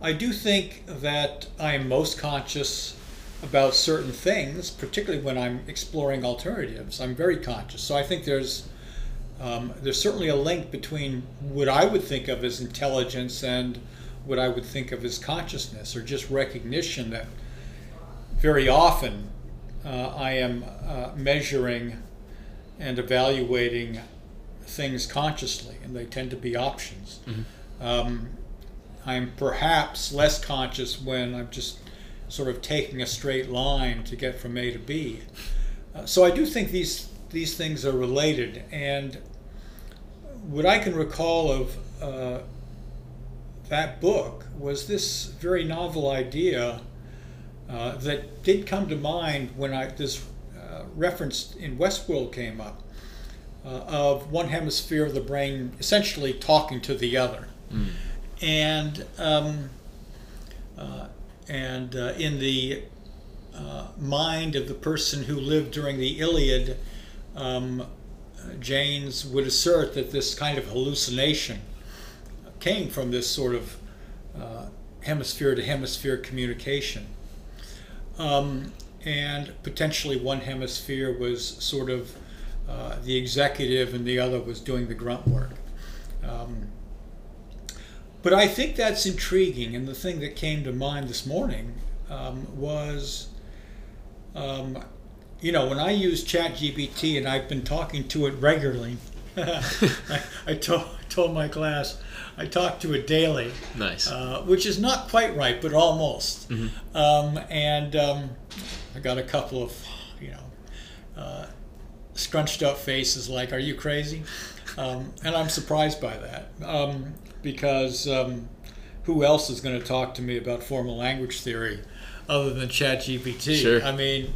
I do think that I am most conscious about certain things, particularly when I'm exploring alternatives. I'm very conscious. So I think there's um, there's certainly a link between what I would think of as intelligence and what I would think of as consciousness, or just recognition that very often uh, I am uh, measuring and evaluating things consciously, and they tend to be options. Um, I'm perhaps less conscious when I'm just sort of taking a straight line to get from A to B. Uh, so I do think these these things are related, and what I can recall of uh, that book was this very novel idea uh, that did come to mind when I this uh, reference in Westworld came up uh, of one hemisphere of the brain essentially talking to the other, and um, uh, and uh, in the uh, mind of the person who lived during the Iliad, um, Jaynes would assert that this kind of hallucination came from this sort of uh, hemisphere to hemisphere communication. Um, and potentially one hemisphere was sort of uh, the executive and the other was doing the grunt work. Um, but I think that's intriguing. And the thing that came to mind this morning um, was, um, you know, when I use ChatGPT and I've been talking to it regularly, I, I told, told my class I talk to it daily Nice. uh, which is not quite right, but almost. Um, and um, I got a couple of, you know, uh, scrunched up faces like, "Are you crazy?" Um, and I'm surprised by that um, because um, who else is going to talk to me about formal language theory other than ChatGPT? Sure. I mean,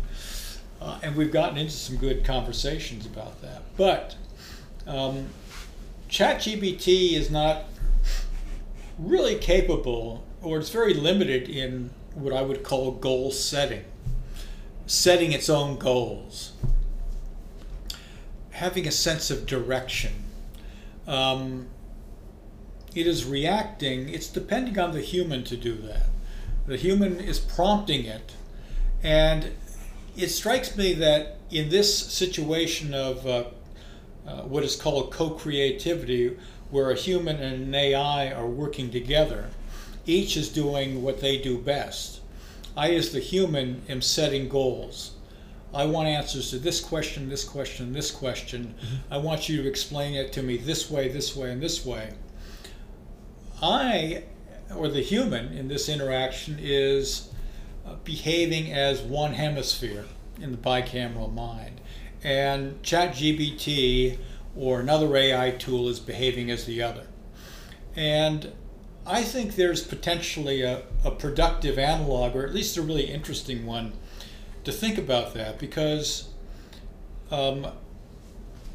uh, and we've gotten into some good conversations about that, but. Um, ChatGPT is not really capable, or it's very limited in what I would call goal setting, setting its own goals, having a sense of direction. Um, it is reacting, it's depending on the human to do that. The human is prompting it. And it strikes me that in this situation of uh, uh, what is called co-creativity, where a human and an AI are working together. Each is doing what they do best. I, as the human, am setting goals. I want answers to this question, this question, this question. I want you to explain it to me this way, this way, and this way. I, or the human in this interaction, is uh, behaving as one hemisphere in the bicameral mind. And ChatGPT or another AI tool is behaving as the other. And I think there's potentially a, a productive analog, or at least a really interesting one, to think about that because um,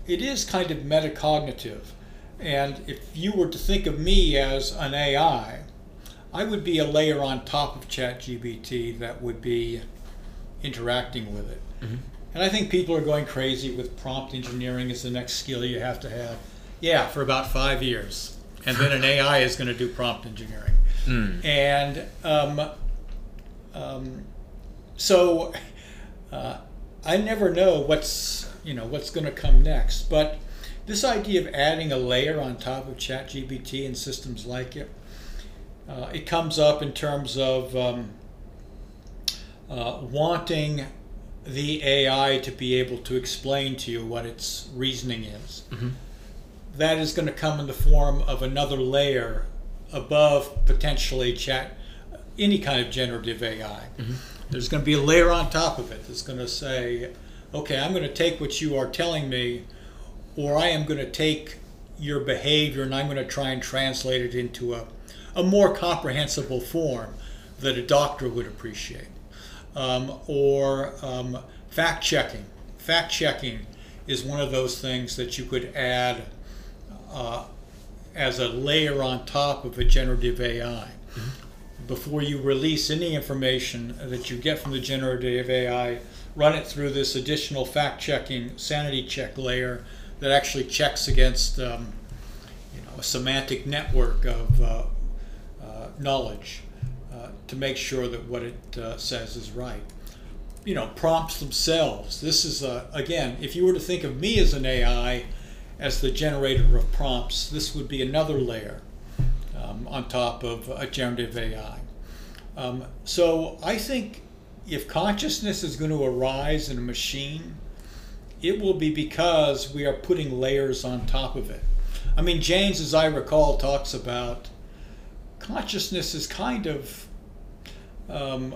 it is kind of metacognitive. And if you were to think of me as an AI, I would be a layer on top of ChatGPT that would be interacting with it. Mm-hmm. And I think people are going crazy with prompt engineering as the next skill you have to have. Yeah, for about five years. And then an AI is going to do prompt engineering. Mm. And um, um, so uh, I never know what's you know what's going to come next. But this idea of adding a layer on top of ChatGPT and systems like it, uh, it comes up in terms of um, uh, wanting the AI to be able to explain to you what its reasoning is. Mm-hmm. That is going to come in the form of another layer above potentially chat any kind of generative AI. Mm-hmm. There's going to be a layer on top of it that's going to say, okay, I'm going to take what you are telling me, or I am going to take your behavior and I'm going to try and translate it into a, a more comprehensible form that a doctor would appreciate. Um, or um, fact checking. Fact checking is one of those things that you could add uh, as a layer on top of a generative AI. Before you release any information that you get from the generative AI, run it through this additional fact checking sanity check layer that actually checks against um, you know, a semantic network of uh, knowledge uh, to make sure that what it uh, says is right. You know, prompts themselves. This is, a, again, if you were to think of me as an AI, as the generator of prompts, this would be another layer um, on top of a generative AI. Um, so I think if consciousness is going to arise in a machine, it will be because we are putting layers on top of it. I mean, Jaynes, as I recall, talks about consciousness is kind of um,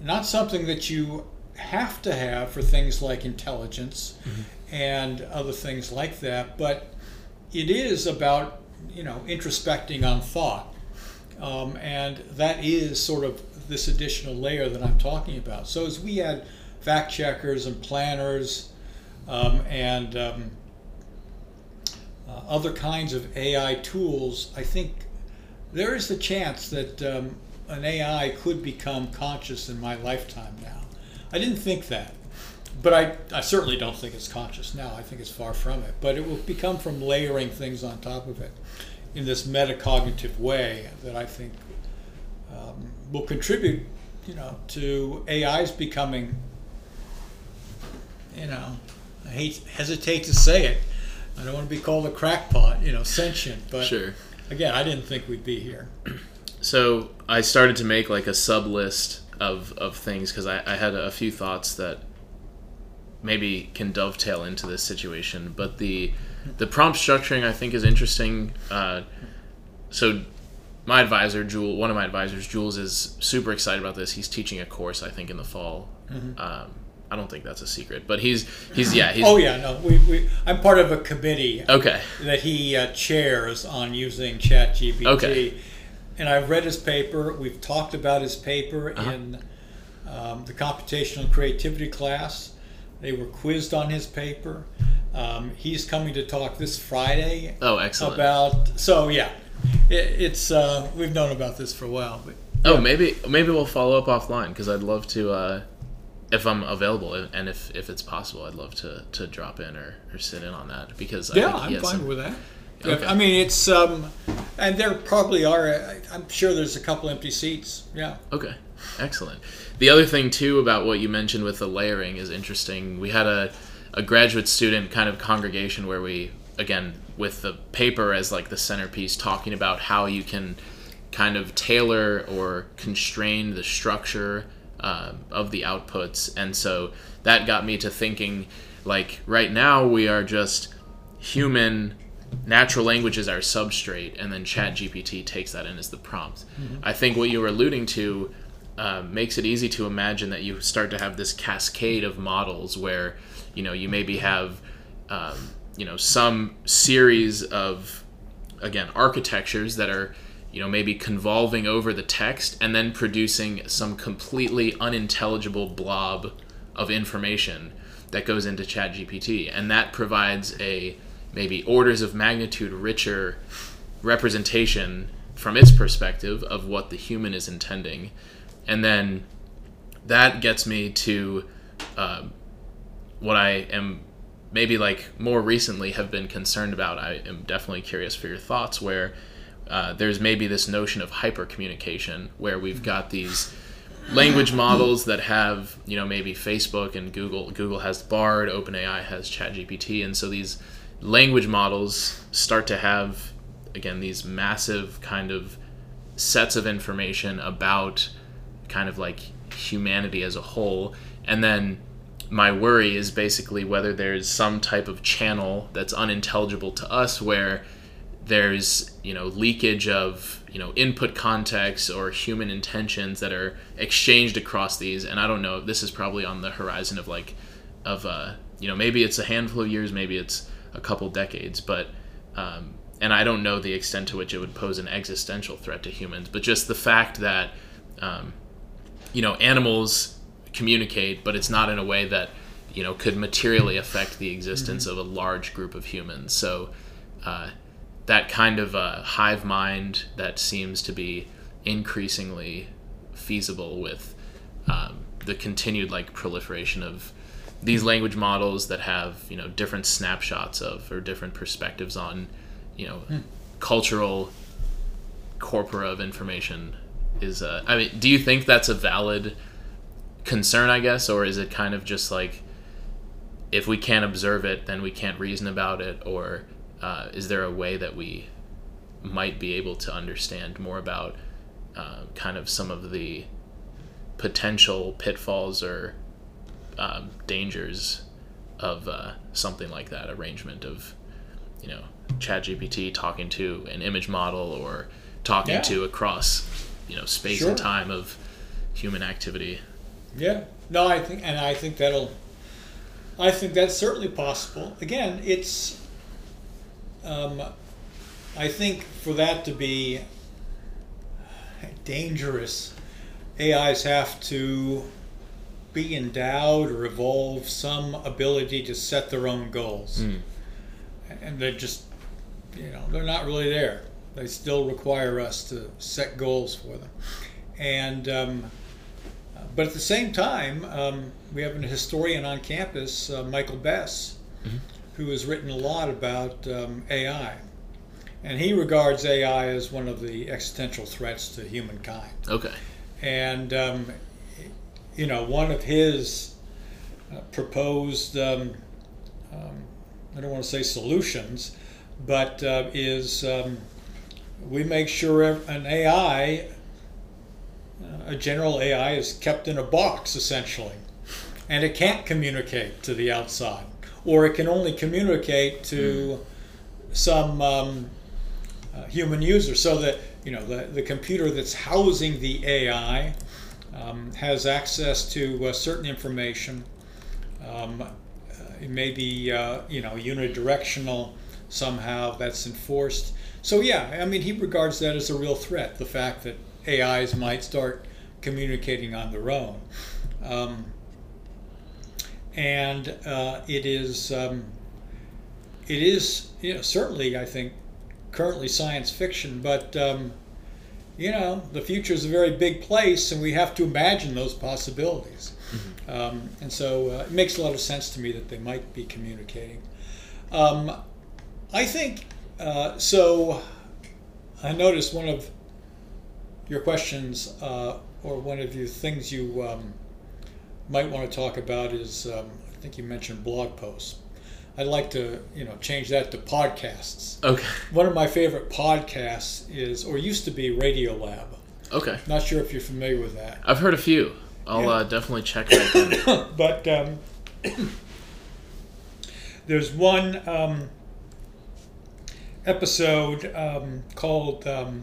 not something that you have to have for things like intelligence mm-hmm. and other things like that, but it is about you know, introspecting on thought. Um, and that is sort of this additional layer that I'm talking about. So as we add fact checkers and planners um, and um, uh, other kinds of AI tools, I think there is the chance that um, an AI could become conscious in my lifetime now. I didn't think that. But I, I certainly don't think it's conscious now. I think it's far from it. But it will become from layering things on top of it in this metacognitive way that I think um, will contribute, you know, to AI's becoming, you know, I hate hesitate to say it. I don't want to be called a crackpot, you know, sentient. But sure. Again, I didn't think we'd be here. So I started to make like a sub list of, of things because I, I had a few thoughts that maybe can dovetail into this situation. But the the prompt structuring I think is interesting. Uh, so my advisor, Jewel, one of my advisors, Jules, is super excited about this. He's teaching a course, I think, in the fall. Mm-hmm. Um, I don't think that's a secret, but he's he's yeah he's. Oh yeah, no, we, we I'm part of a committee. Okay. That he uh, chairs on using ChatGPT. Okay. And I've read his paper. We've talked about his paper uh-huh. in um, the computational creativity class. They were quizzed on his paper. Um, he's coming to talk this Friday. Oh, excellent! About so yeah, it, it's uh, we've known about this for a while. But oh, yeah. oh, maybe maybe we'll follow up offline because I'd love to. Uh, if I'm available and if, if it's possible, I'd love to, to drop in or, or sit in on that because yeah, I'm fine some, with that. Okay. I mean, it's um, and there probably are. I'm sure there's a couple empty seats. Yeah. Okay. Excellent. The other thing too about what you mentioned with the layering is interesting. We had a, a graduate student kind of congregation where we again with the paper as like the centerpiece talking about how you can kind of tailor or constrain the structure uh, of the outputs and so that got me to thinking like right now we are just human natural language is our substrate and then chat gpt takes that in as the prompt mm-hmm. i think what you were alluding to uh, makes it easy to imagine that you start to have this cascade of models where you know you maybe have um, you know some series of again architectures that are you know maybe convolving over the text and then producing some completely unintelligible blob of information that goes into chat gpt and that provides a maybe orders of magnitude richer representation from its perspective of what the human is intending, and then that gets me to uh, what I am maybe like more recently have been concerned about. I am definitely curious for your thoughts where. Uh, there's maybe this notion of hyper communication where we've got these language models that have you know maybe Facebook and Google Google has Bard, OpenAI has ChatGPT, and so these language models start to have again these massive kind of sets of information about kind of like humanity as a whole. And then my worry is basically whether there's some type of channel that's unintelligible to us where there's you know leakage of you know input context or human intentions that are exchanged across these. And i don't know this is probably on the horizon of like of uh you know maybe it's a handful of years maybe it's a couple decades. But um, and i don't know the extent to which it would pose an existential threat to humans. But just the fact that um, you know animals communicate but it's not in a way that you know could materially affect the existence mm-hmm. of a large group of humans. So uh, that kind of uh, hive mind that seems to be increasingly feasible with um, the continued like proliferation of these language models that have you know different snapshots of or different perspectives on you know hmm. cultural corpora of information is uh, I mean do you think that's a valid concern I guess or is it kind of just like if we can't observe it then we can't reason about it or uh, is there a way that we might be able to understand more about uh, kind of some of the potential pitfalls or um, dangers of uh, something like that arrangement of you know ChatGPT talking to an image model or talking yeah. to across you know space sure. and time of human activity. Yeah, no, I think, and I think that'll, I think that's certainly possible. Again, it's um, I think for that to be dangerous, AIs have to be endowed or evolve some ability to set their own goals. Mm. And they're just, you know, they're not really there. They still require us to set goals for them. And, um, but at the same time, um, we have an historian on campus, uh, Michael Bess, mm-hmm who has written a lot about um, AI. And he regards AI as one of the existential threats to humankind. Okay. And, um, you know, one of his uh, proposed, um, um I don't want to say solutions, but uh, is um, we make sure an AI, uh, a general AI, is kept in a box essentially, and it can't communicate to the outside or it can only communicate to mm. some um, uh, human user so that you know the, the computer that's housing the AI um, has access to uh, certain information. Um, uh, it may be uh, you know unidirectional somehow that's enforced. So yeah, I mean he regards that as a real threat. The fact that AIs might start communicating on their own. Um, and uh, it is um, it is you know, certainly I think currently science fiction, but um, you know the future is a very big place, and we have to imagine those possibilities. Mm-hmm. Um, and so uh, it makes a lot of sense to me that they might be communicating. Um, I think uh, so. I noticed one of your questions uh, or one of your things you um, might want to talk about is um, I think you mentioned blog posts. I'd like to, you know, change that to podcasts. Okay. One of my favorite podcasts is, or used to be, Radio Lab. Okay. Not sure if you're familiar with that. I've heard a few. I'll yeah. uh, definitely check it out. but um, there's one um, episode um, called, um,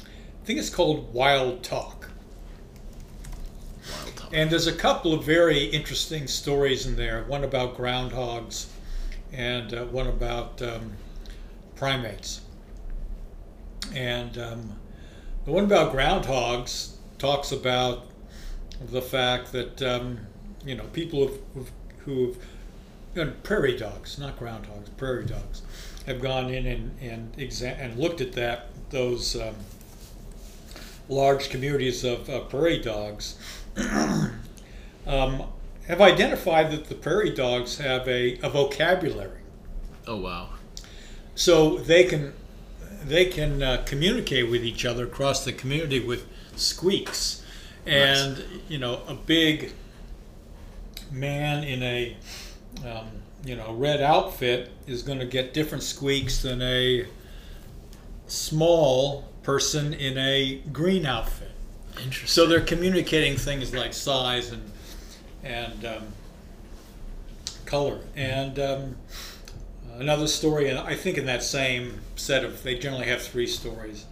I think it's called Wild Talk. And there's a couple of very interesting stories in there. One about groundhogs, and uh, one about um, primates. And um, the one about groundhogs talks about the fact that um, you know people who've, prairie dogs, not groundhogs, prairie dogs, have gone in and and, exa- and looked at that those um, large communities of uh, prairie dogs um, have identified that the prairie dogs have a, a vocabulary. Oh wow. So they can they can uh, communicate with each other across the community with squeaks, and nice. you know a big man in a um, you know red outfit is going to get different squeaks than a small person in a green outfit. Interesting. So they're communicating things like size and and um, color. And um, another story, and I think in that same set of, they generally have three stories,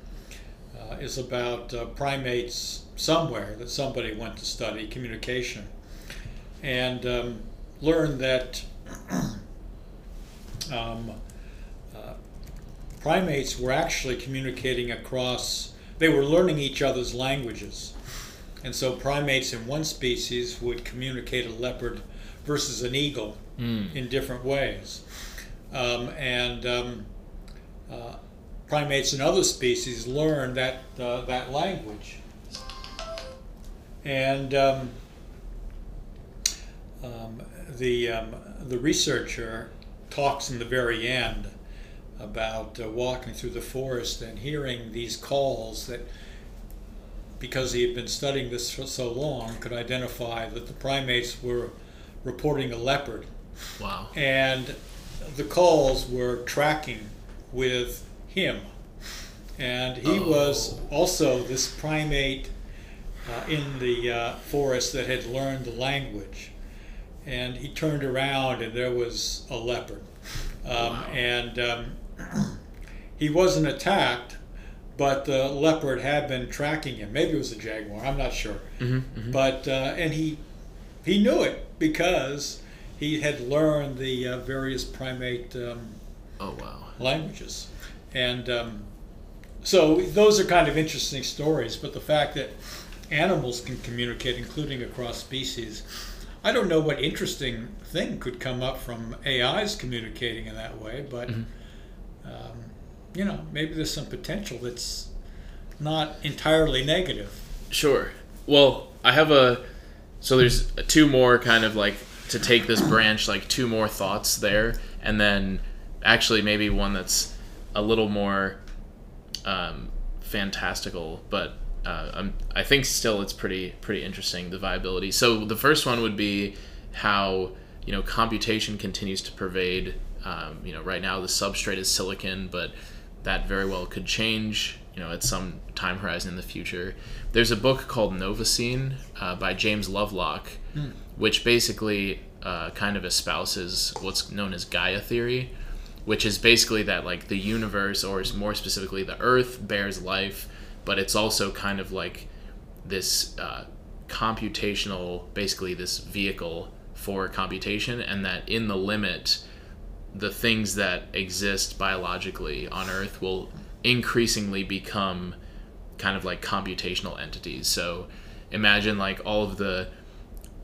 uh, is about uh, primates somewhere that somebody went to study communication and um, learned that um, uh, primates were actually communicating across, they were learning each other's languages. And so primates in one species would communicate a leopard versus an eagle mm. in different ways. Um, and um, uh, primates in other species learn that, uh, that language. And um, um the, um, the researcher talks in the very end about uh, walking through the forest and hearing these calls that because he had been studying this for so long, could identify that the primates were reporting a leopard. Wow. And the calls were tracking with him. And he oh. was also this primate uh, in the uh, forest that had learned the language. And he turned around and there was a leopard. Um, wow. And um, he wasn't attacked, but the leopard had been tracking him. Maybe it was a jaguar. I'm not sure. Mm-hmm, mm-hmm. But uh, and he he knew it because he had learned the uh, various primate um, oh wow languages, and um, so those are kind of interesting stories. But the fact that animals can communicate, including across species. I don't know what interesting thing could come up from AIs communicating in that way, but mm-hmm. You know, maybe there's some potential that's not entirely negative. Sure. Well, I have a so there's two more kind of like to take this branch like two more thoughts there and then actually maybe one that's a little more um, fantastical but uh, i think still it's pretty pretty interesting the viability so the first one would be how you know computation continues to pervade um, you know right now the substrate is silicon but that very well could change, you know, at some time horizon in the future. There's a book called Novacene uh, by James Lovelock, mm. which basically uh, kind of espouses what's known as Gaia theory, which is basically that like the universe, or more specifically the Earth, bears life, but it's also kind of like this uh, computational, basically this vehicle for computation, and that in the limit the things that exist biologically on Earth will increasingly become kind of like computational entities. So imagine like all of the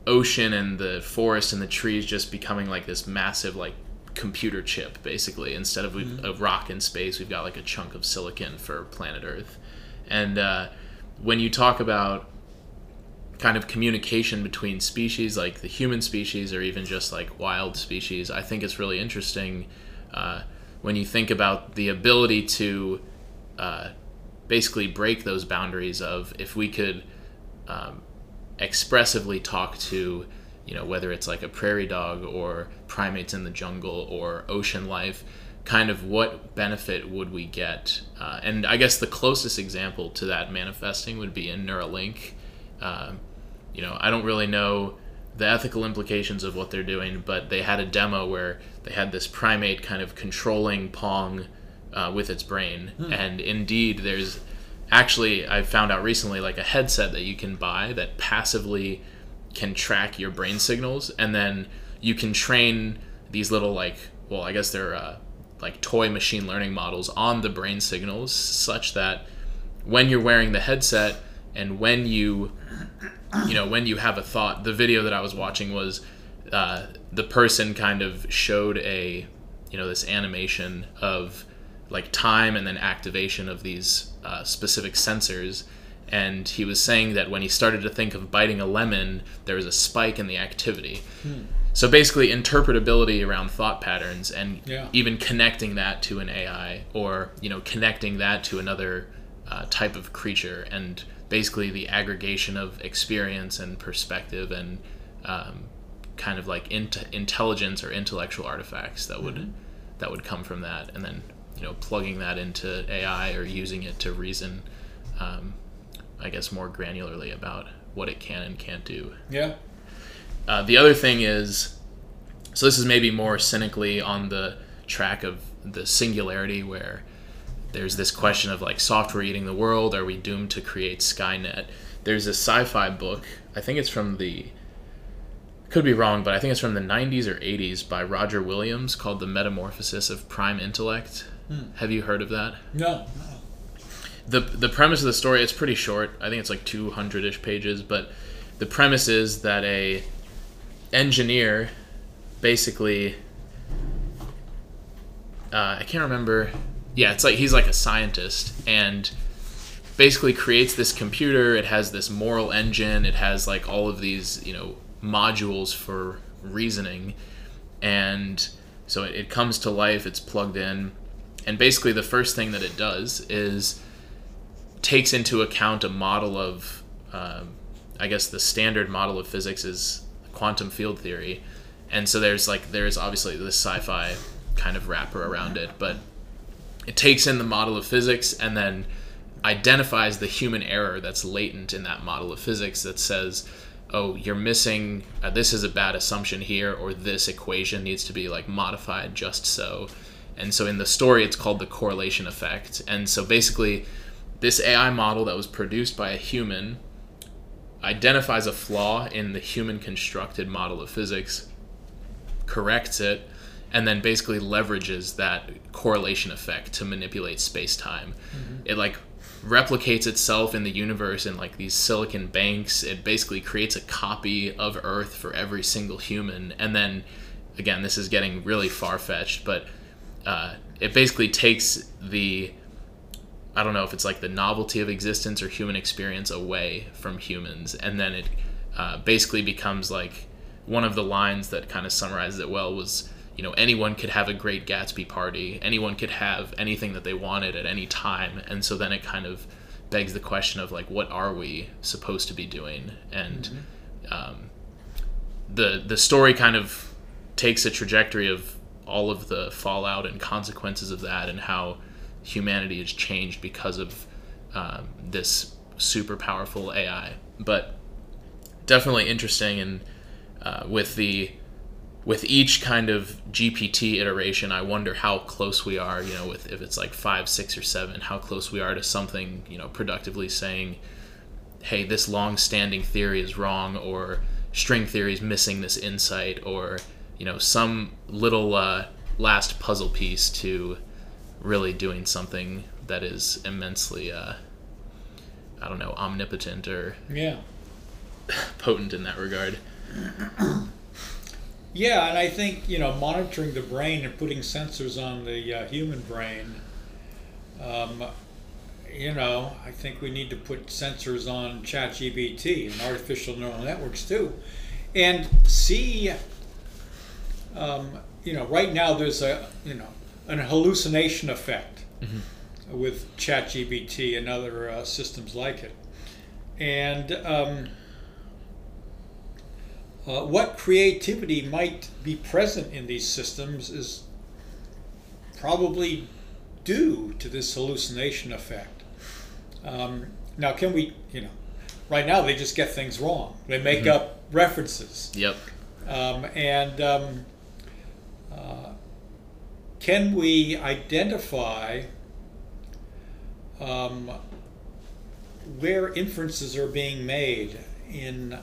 ocean and the forest and the trees just becoming like this massive like computer chip basically instead of mm-hmm. a rock in space we've got like a chunk of silicon for planet earth and uh, when you talk about kind of communication between species like the human species or even just like wild species. I think it's really interesting uh, when you think about the ability to uh, basically break those boundaries of if we could um, expressively talk to you know whether it's like a prairie dog or primates in the jungle or ocean life kind of what benefit would we get? Uh, and i guess the closest example to that manifesting would be in neuralink um, you know, I don't really know the ethical implications of what they're doing, but they had a demo where they had this primate kind of controlling Pong uh, with its brain. Hmm. And indeed, there's actually, I found out recently, like a headset that you can buy that passively can track your brain signals. And then you can train these little, like, well, I guess they're uh, like toy machine learning models on the brain signals such that when you're wearing the headset and when you you know when you have a thought the video that i was watching was uh, the person kind of showed a you know this animation of like time and then activation of these uh, specific sensors. And he was saying that when he started to think of biting a lemon, there was a spike in the activity. So basically, interpretability around thought patterns, and Yeah. even connecting that to an AI, or you know, connecting that to another uh, type of creature, and basically the aggregation of experience and perspective, and um, kind of like int- intelligence or intellectual artifacts that would that would come from that, and then you know, plugging that into AI or using it to reason, um, I guess, more granularly about what it can and can't do. Yeah. Uh, the other thing is, so this is maybe more cynically on the track of the singularity, where there's this question of like software eating the world. Are we doomed to create Skynet? There's a sci-fi book. I think it's from the. Could be wrong, but I think it's from the 90s or 80s by Roger Williams called "The Metamorphosis of Prime Intellect." Have you heard of that? No. the the premise of the story it's pretty short i think it's like 200ish pages but the premise is that a engineer basically uh, i can't remember yeah it's like he's like a scientist and basically creates this computer. It has this moral engine. It has like all of these you know modules for reasoning. And so it, it comes to life. It's plugged in. And basically the first thing that it does is takes into account a model of, um, I guess the standard model of physics is quantum field theory, and so there's like there's obviously this sci-fi kind of wrapper around it, but it takes in the model of physics and then identifies the human error that's latent in that model of physics that says oh you're missing uh, this is a bad assumption here or this equation needs to be like modified just so. And so in the story it's called the correlation effect. And so basically this ai model that was produced by a human identifies a flaw in the human constructed model of physics corrects it and then basically leverages that correlation effect to manipulate space-time. It like replicates itself in the universe in like these silicon banks. It basically creates a copy of earth for every single human. And then again this is getting really far-fetched but uh, it basically takes the I don't know if it's like the novelty of existence or human experience away from humans, and then it uh, basically becomes like one of the lines that kind of summarizes it well was you know anyone could have a great Gatsby party, anyone could have anything that they wanted at any time, and so then it kind of begs the question of like what are we supposed to be doing, and um, the the story kind of takes a trajectory of all of the fallout and consequences of that, and how humanity has changed because of um, this super powerful AI. But definitely interesting, and uh, with the with each kind of GPT iteration, I wonder how close we are. You know, with if it's like five, six, or seven, how close we are to something. You know, productively saying, "Hey, this long-standing theory is wrong," or string theory is missing this insight, or you know, some little uh, last puzzle piece to really doing something that is immensely, uh, I don't know, omnipotent or Yeah. potent in that regard. Yeah, and I think you know monitoring the brain and putting sensors on the uh, human brain. Um, you know, I think we need to put sensors on ChatGPT and artificial neural networks too, and see. Um, you know, right now there's a you know an hallucination effect with ChatGPT and other uh, systems like it, and. Um, uh, what creativity might be present in these systems is probably due to this hallucination effect. Um, now, can we, you know, right now they just get things wrong. They make up references. Yep. Um, and um, uh, can we identify um, where inferences are being made in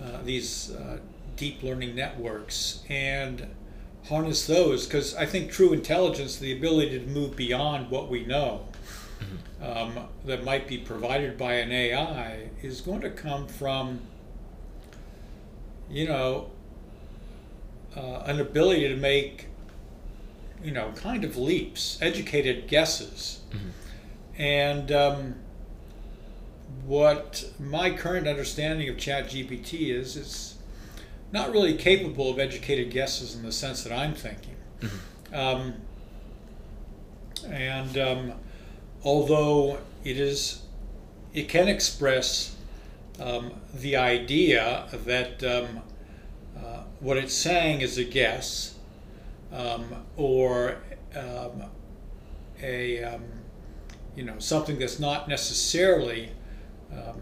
uh, these uh, deep learning networks and harness those? Because I think true intelligence, the ability to move beyond what we know. Um, that might be provided by an AI is going to come from, you know, uh, an ability to make you know, kind of leaps, educated guesses. And um, what my current understanding of ChatGPT is, it's not really capable of educated guesses in the sense that I'm thinking. Um, and um, although it is, it can express um, the idea that um, uh, what it's saying is a guess um, or um, a um, you know something that's not necessarily um,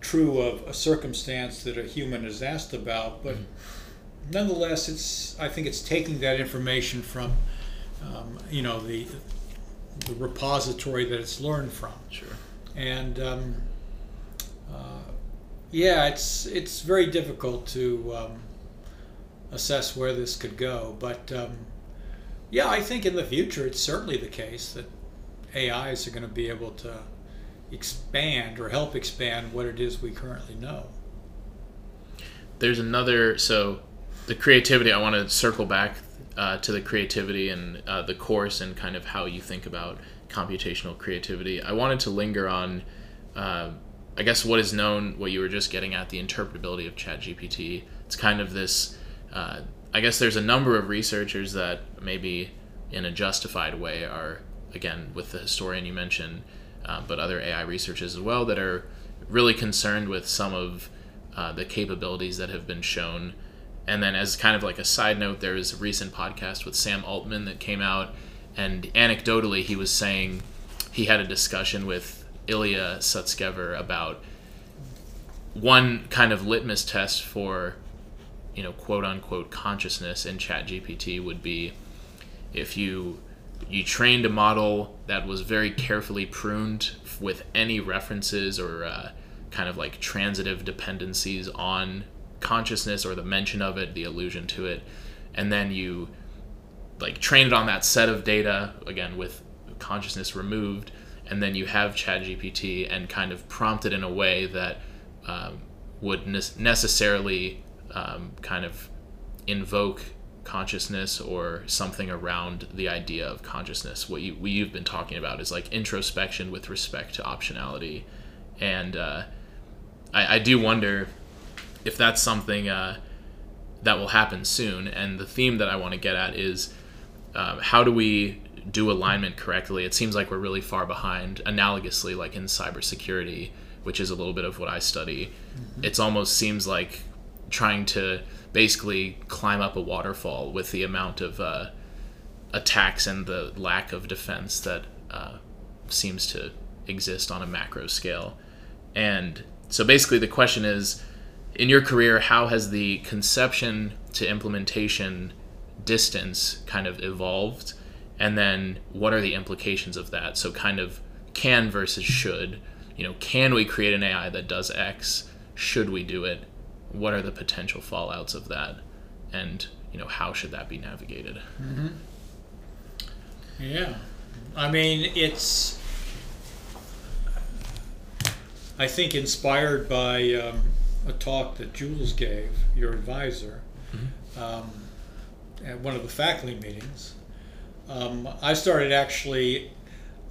true of a circumstance that a human is asked about, but nonetheless, it's I think it's taking that information from um, you know the the repository that it's learned from, Sure. and um, uh, yeah, it's it's very difficult to um, assess where this could go, but um, yeah, I think in the future it's certainly the case that AIs are going to be able to expand or help expand what it is we currently know. There's another so the creativity. I want to circle back uh, to the creativity and uh, the course and kind of how you think about computational creativity. I wanted to linger on. Uh, I guess what is known, what you were just getting at, the interpretability of ChatGPT. It's kind of this. Uh, I guess there's a number of researchers that maybe in a justified way are, again, with the historian you mentioned, uh, but other AI researchers as well that are really concerned with some of uh, the capabilities that have been shown. And then, as kind of like a side note, there was a recent podcast with Sam Altman that came out, and anecdotally, he was saying he had a discussion with Ilya Sutskever about one kind of litmus test for, you know, quote unquote consciousness in ChatGPT would be if you you trained a model that was very carefully pruned with any references or uh, kind of like transitive dependencies on consciousness or the mention of it, the allusion to it, and then you like train it on that set of data again with consciousness removed, and then you have ChatGPT and kind of prompt it in a way that um, would ne- necessarily um, kind of invoke consciousness or something around the idea of consciousness. What, you, what you've been talking about is like introspection with respect to optionality. And uh, I, I do wonder if that's something uh, that will happen soon. And the theme that I want to get at is um, how do we do alignment correctly? It seems like we're really far behind, analogously, like in cybersecurity, which is a little bit of what I study. it almost seems like trying to basically climb up a waterfall with the amount of uh, attacks and the lack of defense that uh, seems to exist on a macro scale. And so basically, the question is in your career, how has the conception to implementation distance kind of evolved? And then what are the implications of that? So, kind of can versus should. You know, can we create an AI that does X? Should we do it? What are the potential fallouts of that? And, you know, how should that be navigated? Yeah. I mean, it's, I think, inspired by um, a talk that Jules gave, your advisor, um, at one of the faculty meetings. Um, I started actually,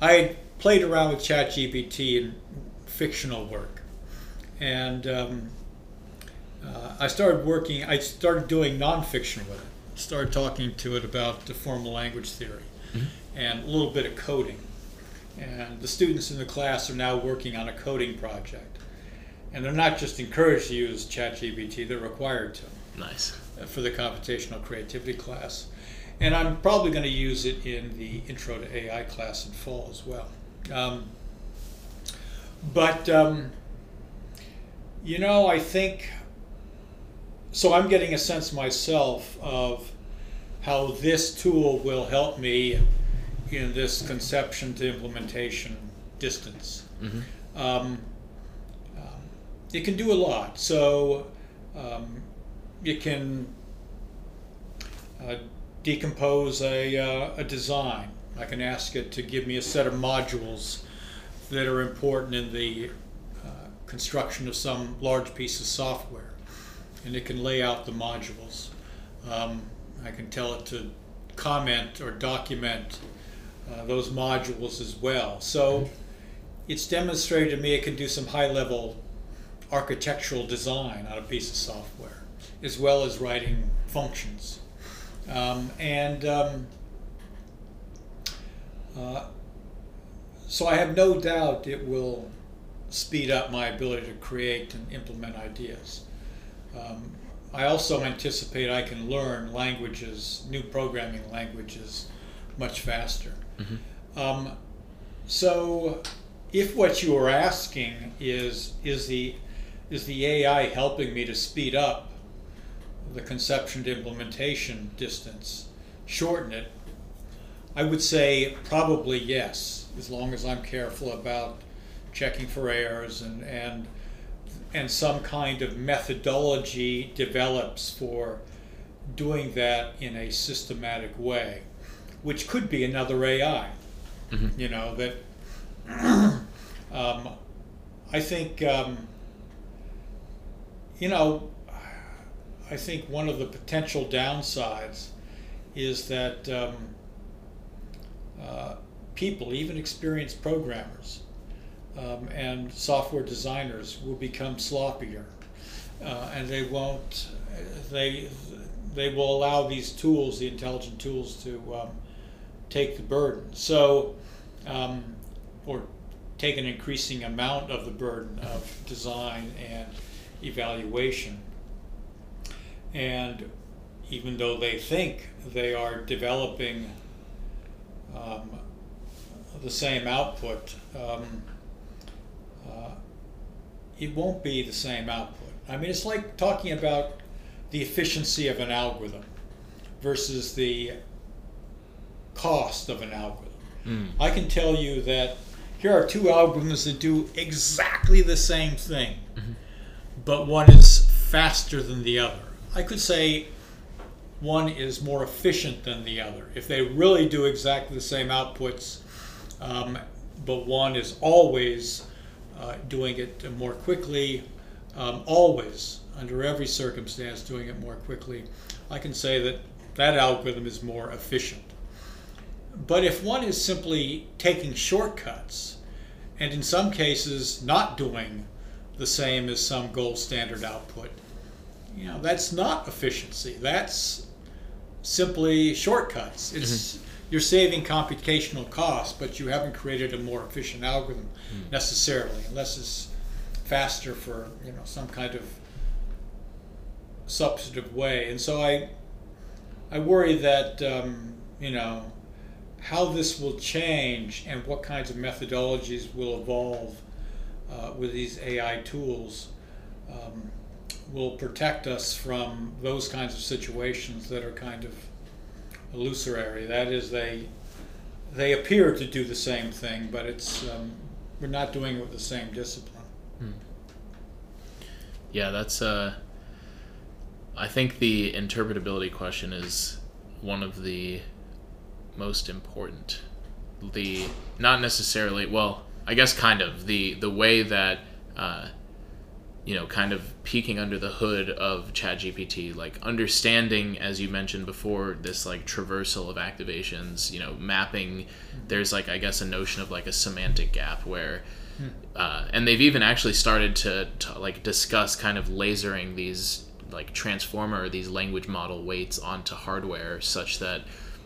I played around with ChatGPT in fictional work. And um, uh, I started working, I started doing nonfiction with it. Started talking to it about the formal language theory and a little bit of coding. And the students in the class are now working on a coding project. And they're not just encouraged to use ChatGPT, they're required to Nice. uh, for the computational creativity class. And I'm probably going to use it in the intro to AI class in fall as well. Um, but, um, you know, I think, so I'm getting a sense myself of how this tool will help me in this conception to implementation distance. Mhm. Um, um, it can do a lot. So um, it can uh, decompose a, uh, a design. I can ask it to give me a set of modules that are important in the uh, construction of some large piece of software. And it can lay out the modules. Um, I can tell it to comment or document uh, those modules as well. So it's demonstrated to me it can do some high level architectural design on a piece of software, as well as writing functions. Um, and um, uh, so I have no doubt it will speed up my ability to create and implement ideas. Um, I also anticipate I can learn languages, new programming languages, much faster. Mm-hmm. Um, so, if what you are asking is is the is the AI helping me to speed up the conception to implementation distance, shorten it, I would say probably yes, as long as I'm careful about checking for errors and, and and some kind of methodology develops for doing that in a systematic way, which could be another AI. Mm-hmm. You know that. um, I think. Um, you know, I think one of the potential downsides is that um, uh, people, even experienced programmers um, and software designers, will become sloppier, uh, and they won't. They they will allow these tools, the intelligent tools, to um, take the burden. So, um, or take an increasing amount of the burden of design and evaluation. And even though they think they are developing um, the same output, um, it won't be the same output. I mean, it's like talking about the efficiency of an algorithm versus the cost of an algorithm. Mm. I can tell you that here are two algorithms that do exactly the same thing. Mm-hmm but one is faster than the other. I could say one is more efficient than the other. If they really do exactly the same outputs, um, but one is always uh, doing it more quickly, um, always, under every circumstance, doing it more quickly, I can say that that algorithm is more efficient. But if one is simply taking shortcuts, and in some cases not doing the same as some gold standard output. You know, that's not efficiency. That's simply shortcuts. It's mm-hmm. You're saving computational costs, but you haven't created a more efficient algorithm mm. necessarily, unless it's faster for you know some kind of substantive way. And so I I worry that um, you know how this will change and what kinds of methodologies will evolve uh, with these AI tools um, will protect us from those kinds of situations that are kind of illusory. That is, they they appear to do the same thing, but it's um, we're not doing it with the same discipline. Hmm. Yeah, that's. Uh, I think the interpretability question is one of the most important. The not necessarily well I guess kind of the the way that uh, you know kind of peeking under the hood of ChatGPT, like understanding as you mentioned before this like traversal of activations, you know, mapping. There's like I guess a notion of like a semantic gap where. Hmm. Uh, and they've even actually started to, to like discuss kind of lasering these like transformer these language model weights onto hardware such that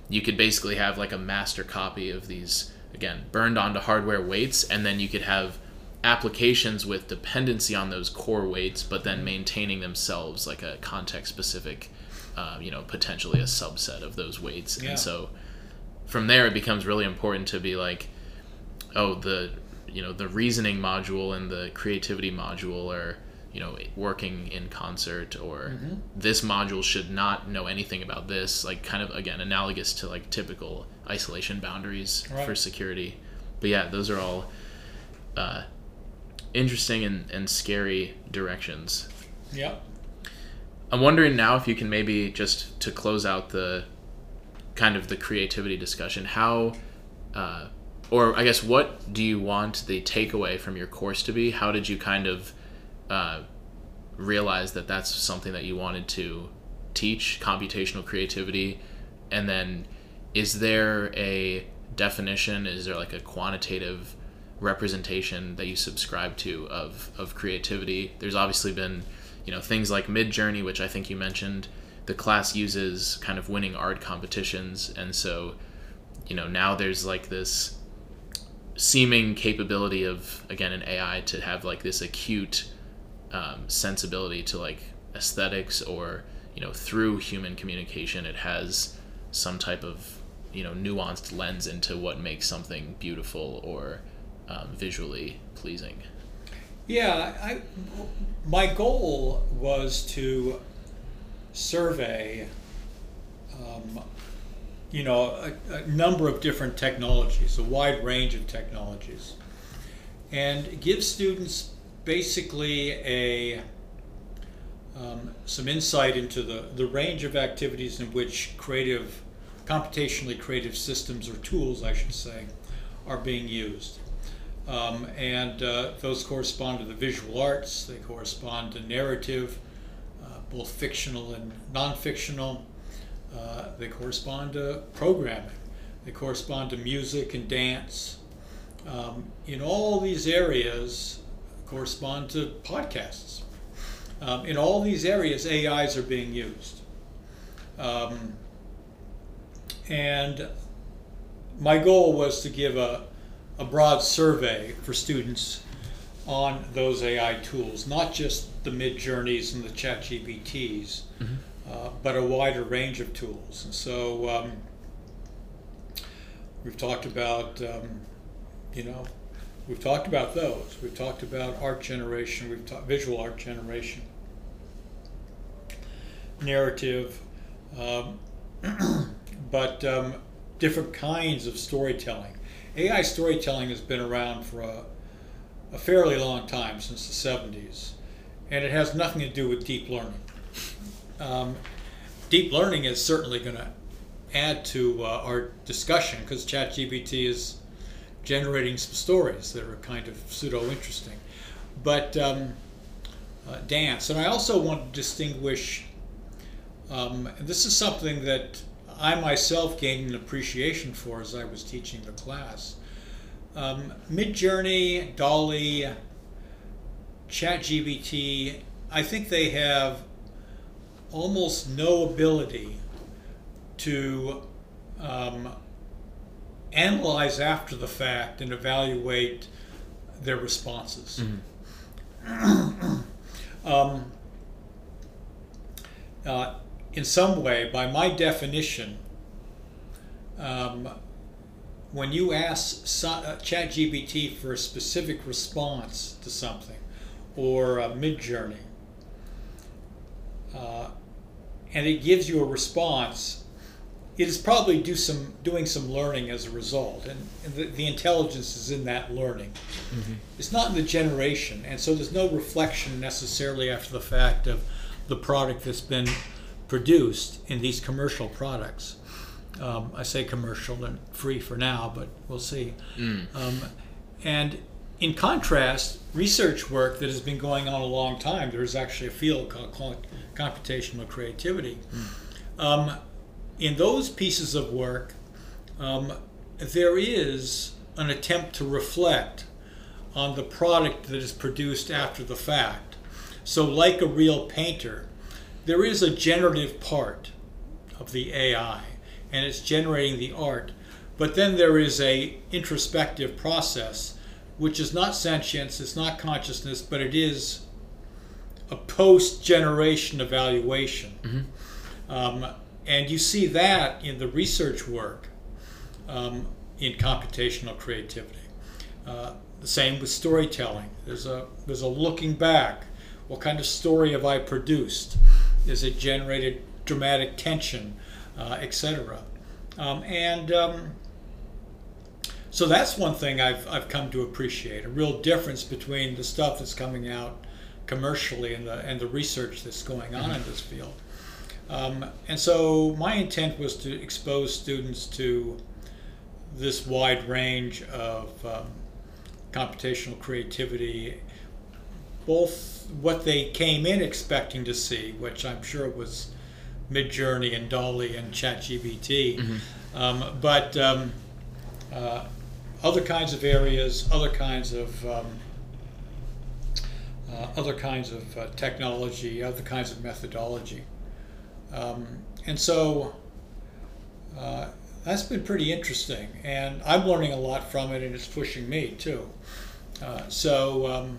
you could basically have like a master copy of these again burned onto hardware weights and then you could have applications with dependency on those core weights but then maintaining themselves like a context specific uh, you know potentially a subset of those weights yeah. and so from there it becomes really important to be like oh the you know the reasoning module and the creativity module are you know working in concert or mm-hmm. this module should not know anything about this like kind of again analogous to like typical isolation boundaries right. for security but yeah those are all uh, interesting and, and scary directions. Yeah i'm wondering now if you can maybe just to close out the kind of the creativity discussion how uh, or i guess what do you want the takeaway from your course to be? How did you kind of uh, realize that that's something that you wanted to teach computational creativity? And then is there a definition? Is there like a quantitative representation that you subscribe to of, of creativity? There's obviously been, you know, things like Midjourney, which I think you mentioned. The class uses kind of winning art competitions, and so, you know, now there's like this seeming capability of again an AI to have like this acute um, sensibility to like aesthetics or you know through human communication it has some type of you know nuanced lens into what makes something beautiful or um, visually pleasing yeah I, my goal was to survey um, you know a, a number of different technologies a wide range of technologies and give students basically a um, some insight into the, the range of activities in which creative, computationally creative systems or tools, I should say, are being used. Um, and uh, those correspond to the visual arts, they correspond to narrative, uh, both fictional and non fictional. Uh, they correspond to programming, they correspond to music and dance. Um, in all these areas, correspond to podcasts. Um, in all these areas, AIs are being used. Um, and my goal was to give a, a broad survey for students on those AI tools, not just the Midjourneys and the ChatGPTs, mm-hmm. uh, but a wider range of tools. And so um, we've talked about, um, you know, we've talked about those. We've talked about art generation. We've talked visual art generation narrative, um, but um, different kinds of storytelling. AI storytelling has been around for a, a, fairly long time, since the 70s, and it has nothing to do with deep learning. Um, deep learning is certainly going to add to uh, our discussion because ChatGPT is generating some stories that are kind of pseudo interesting. But um, uh, dance, and I also want to distinguish um, this is something that I myself gained an appreciation for as I was teaching the class. Um, Midjourney, DALL-E, ChatGPT, I think they have almost no ability to um, analyze after the fact and evaluate their responses. Mm-hmm. um, uh, in some way, by my definition, um, when you ask uh, ChatGPT for a specific response to something, or a Midjourney, uh, and it gives you a response, it is probably do some doing some learning as a result, and, and the, the, intelligence is in that learning. Mm-hmm. It's not in the generation, and so there's no reflection necessarily after the fact of the product that's been produced in these commercial products. Um, I say commercial and free for now, but we'll see. Mm. Um, and in contrast, research work that has been going on a long time, there's actually a field called computational creativity. Mm. Um, in those pieces of work, um, there is an attempt to reflect on the product that is produced after the fact. So, like a real painter, there is a generative part of the AI, and it's generating the art. But then there is a introspective process, which is not sentience, it's not consciousness, but it is a post-generation evaluation. Mm-hmm. Um, and you see that in the research work um, in computational creativity. Uh, the same with storytelling. There's a there's a looking back. What kind of story have I produced? Is it generated dramatic tension, uh, etc. Um, and um, so that's one thing I've, I've come to appreciate a real difference between the stuff that's coming out commercially and the, and the research that's going on in this field. Um, and so my intent was to expose students to this wide range of um, computational creativity, both what they came in expecting to see, which I'm sure was Midjourney and DALL-E and ChatGPT, mm-hmm. um, but um, uh, other kinds of areas, other kinds of um, uh, other kinds of uh, technology, other kinds of methodology, um, and so uh, that's been pretty interesting. And I'm learning a lot from it, and it's pushing me too. Uh, so um,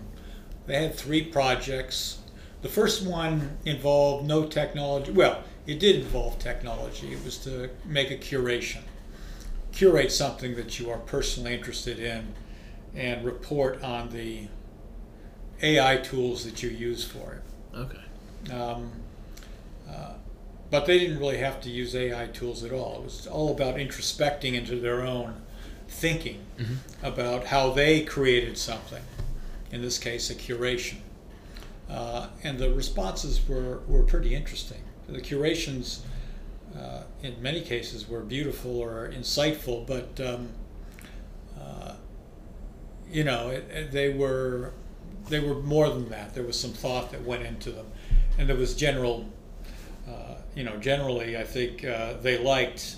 they had three projects. The first one involved no technology. Well, it did involve technology. It was to make a curation, curate something that you are personally interested in, and report on the AI tools that you use for it. Okay. Um, uh, but they didn't really have to use AI tools at all. It was all about introspecting into their own thinking mm-hmm. about how they created something, in this case, a curation. Uh, and the responses were, were pretty interesting. The curations, uh, in many cases, were beautiful or insightful, but um, uh, you know, it, it, they were they were more than that. There was some thought that went into them, and there was general, uh, you know, generally, I think uh, they liked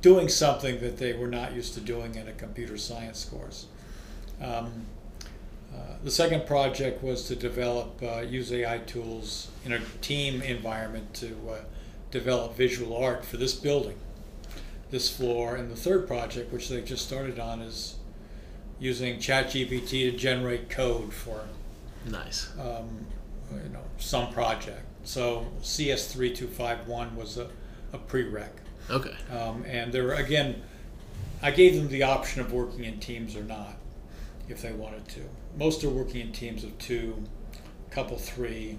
doing something that they were not used to doing in a computer science course. Um, uh, the second project was to develop, uh, use AI tools in a team environment to uh, develop visual art for this building, this floor. And the third project, which they just started on, is using ChatGPT to generate code for nice, um, you know, some project. So CS3251 was a, a prereq. Okay. Um, and there were, again, I gave them the option of working in teams or not, if they wanted to. Most are working in teams of two, couple three.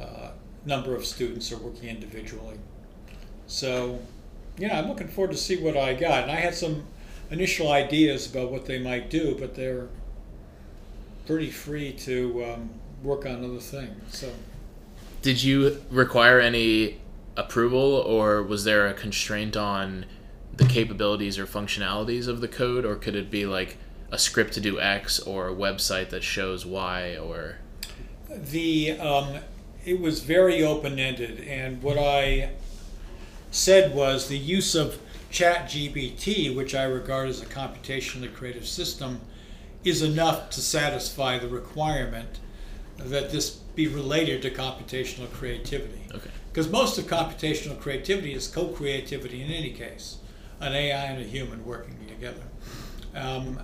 Uh, number of students are working individually. So, yeah, I'm looking forward to see what I got. And I had some initial ideas about what they might do, but they're pretty free to um, work on other things. So, did you require any approval, or was there a constraint on the capabilities or functionalities of the code, or could it be like a script to do X or a website that shows Y, or the um, it was very open ended, and what I said was the use of ChatGPT, which I regard as a computationally creative system, is enough to satisfy the requirement that this be related to computational creativity. Okay because most of computational creativity is co-creativity in any case, an AI and a human working together. Um,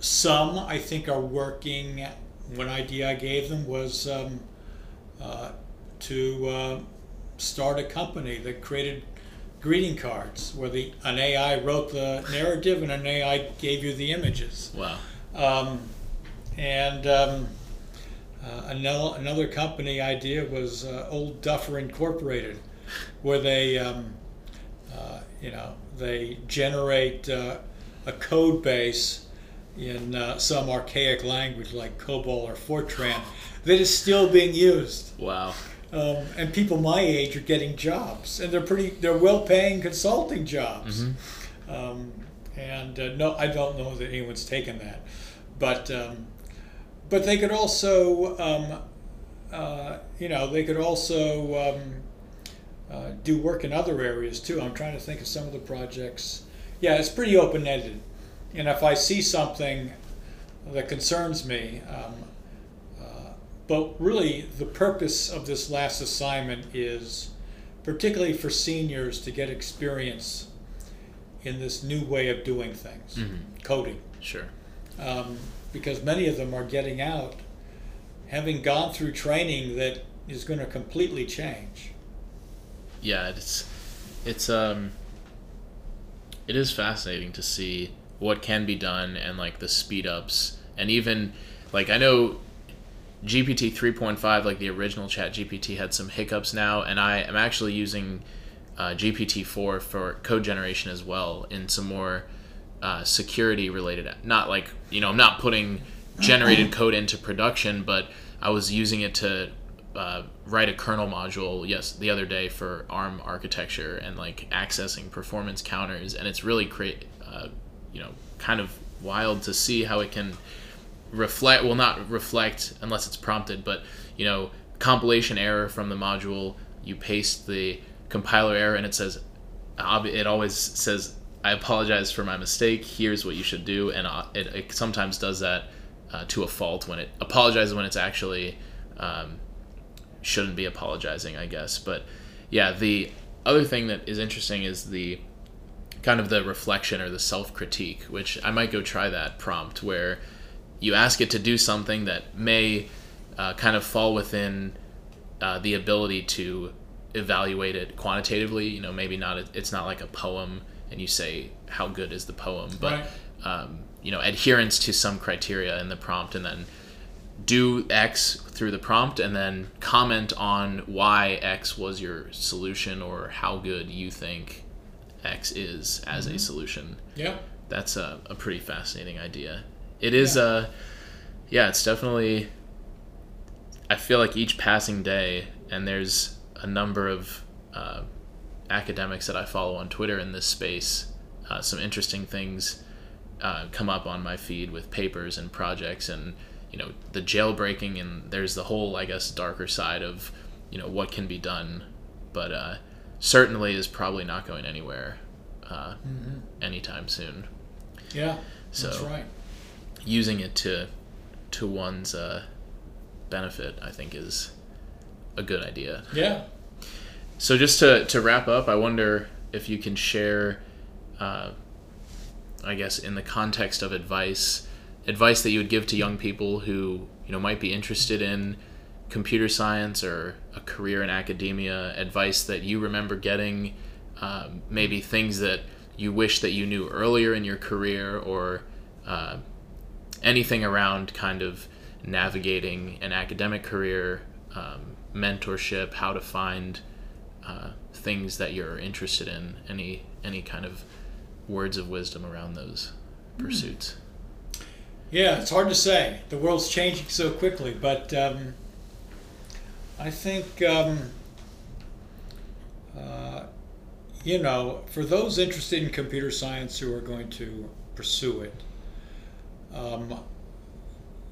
some, I think, are working. One idea I gave them was um, uh, to uh, start a company that created greeting cards, where the an AI wrote the narrative and an AI gave you the images. Wow. Um, and um, uh, another, another company idea was uh, Old Duffer Incorporated, where they, um, uh, you know, they generate uh, a code base in uh, some archaic language like COBOL or Fortran that is still being used. Wow. Um, and people my age are getting jobs, and they're pretty, they're well-paying consulting jobs. Mm-hmm. Um, and uh, no, I don't know that anyone's taken that, but um, but they could also, um, uh, you know, they could also um, uh, do work in other areas too. I'm trying to think of some of the projects. Yeah, it's pretty open ended, and if I see something that concerns me, um, uh, but really the purpose of this last assignment is particularly for seniors to get experience in this new way of doing things, mm-hmm. coding. Sure. Um, because many of them are getting out having gone through training that is going to completely change. Yeah, it's it's um it is fascinating to see what can be done and like the speed ups and even like I know GPT 3.5 like the original chat GPT had some hiccups now and I am actually using uh, GPT 4 for code generation as well in some more uh, security related. Not like you know, I'm not putting generated code into production, but I was using it to uh, write a kernel module yes the other day for ARM architecture and like accessing performance counters, and it's really great uh, you know kind of wild to see how it can reflect well not reflect unless it's prompted but you know compilation error from the module you paste the compiler error and it says it always says I apologize for my mistake. Here's what you should do, and uh, it, it sometimes does that uh, to a fault when it apologizes when it's actually um, shouldn't be apologizing, I guess. But yeah, the other thing that is interesting is the kind of the reflection or the self critique, which I might go try that prompt where you ask it to do something that may uh, kind of fall within uh, the ability to evaluate it quantitatively. You know, maybe not. It's not like a poem, and you say how good is the poem, but right. um, you know, adherence to some criteria in the prompt, and then do X through the prompt, and then comment on why X was your solution or how good you think X is as mm-hmm. a solution. Yeah, that's a, a pretty fascinating idea. It is yeah. Uh, yeah, it's definitely. I feel like each passing day, and there's a number of uh, academics that I follow on Twitter in this space. Uh, some interesting things uh, come up on my feed with papers and projects, and you know the jailbreaking, and there's the whole, I guess, darker side of you know what can be done, but uh, certainly is probably not going anywhere uh, mm-hmm. anytime soon. Yeah, so that's right. Using it to to one's uh, benefit, I think, is a good idea. Yeah. So just to, to wrap up, I wonder if you can share, uh, I guess, in the context of advice, advice that you would give to young people who you know might be interested in computer science or a career in academia. Advice that you remember getting, uh, maybe things that you wish that you knew earlier in your career, or uh, anything around kind of navigating an academic career. Um, mentorship, how to find uh, things that you're interested in, any any kind of words of wisdom around those mm. pursuits. Yeah, it's hard to say. The world's changing so quickly, but um, I think um, uh, you know, for those interested in computer science who are going to pursue it. Um,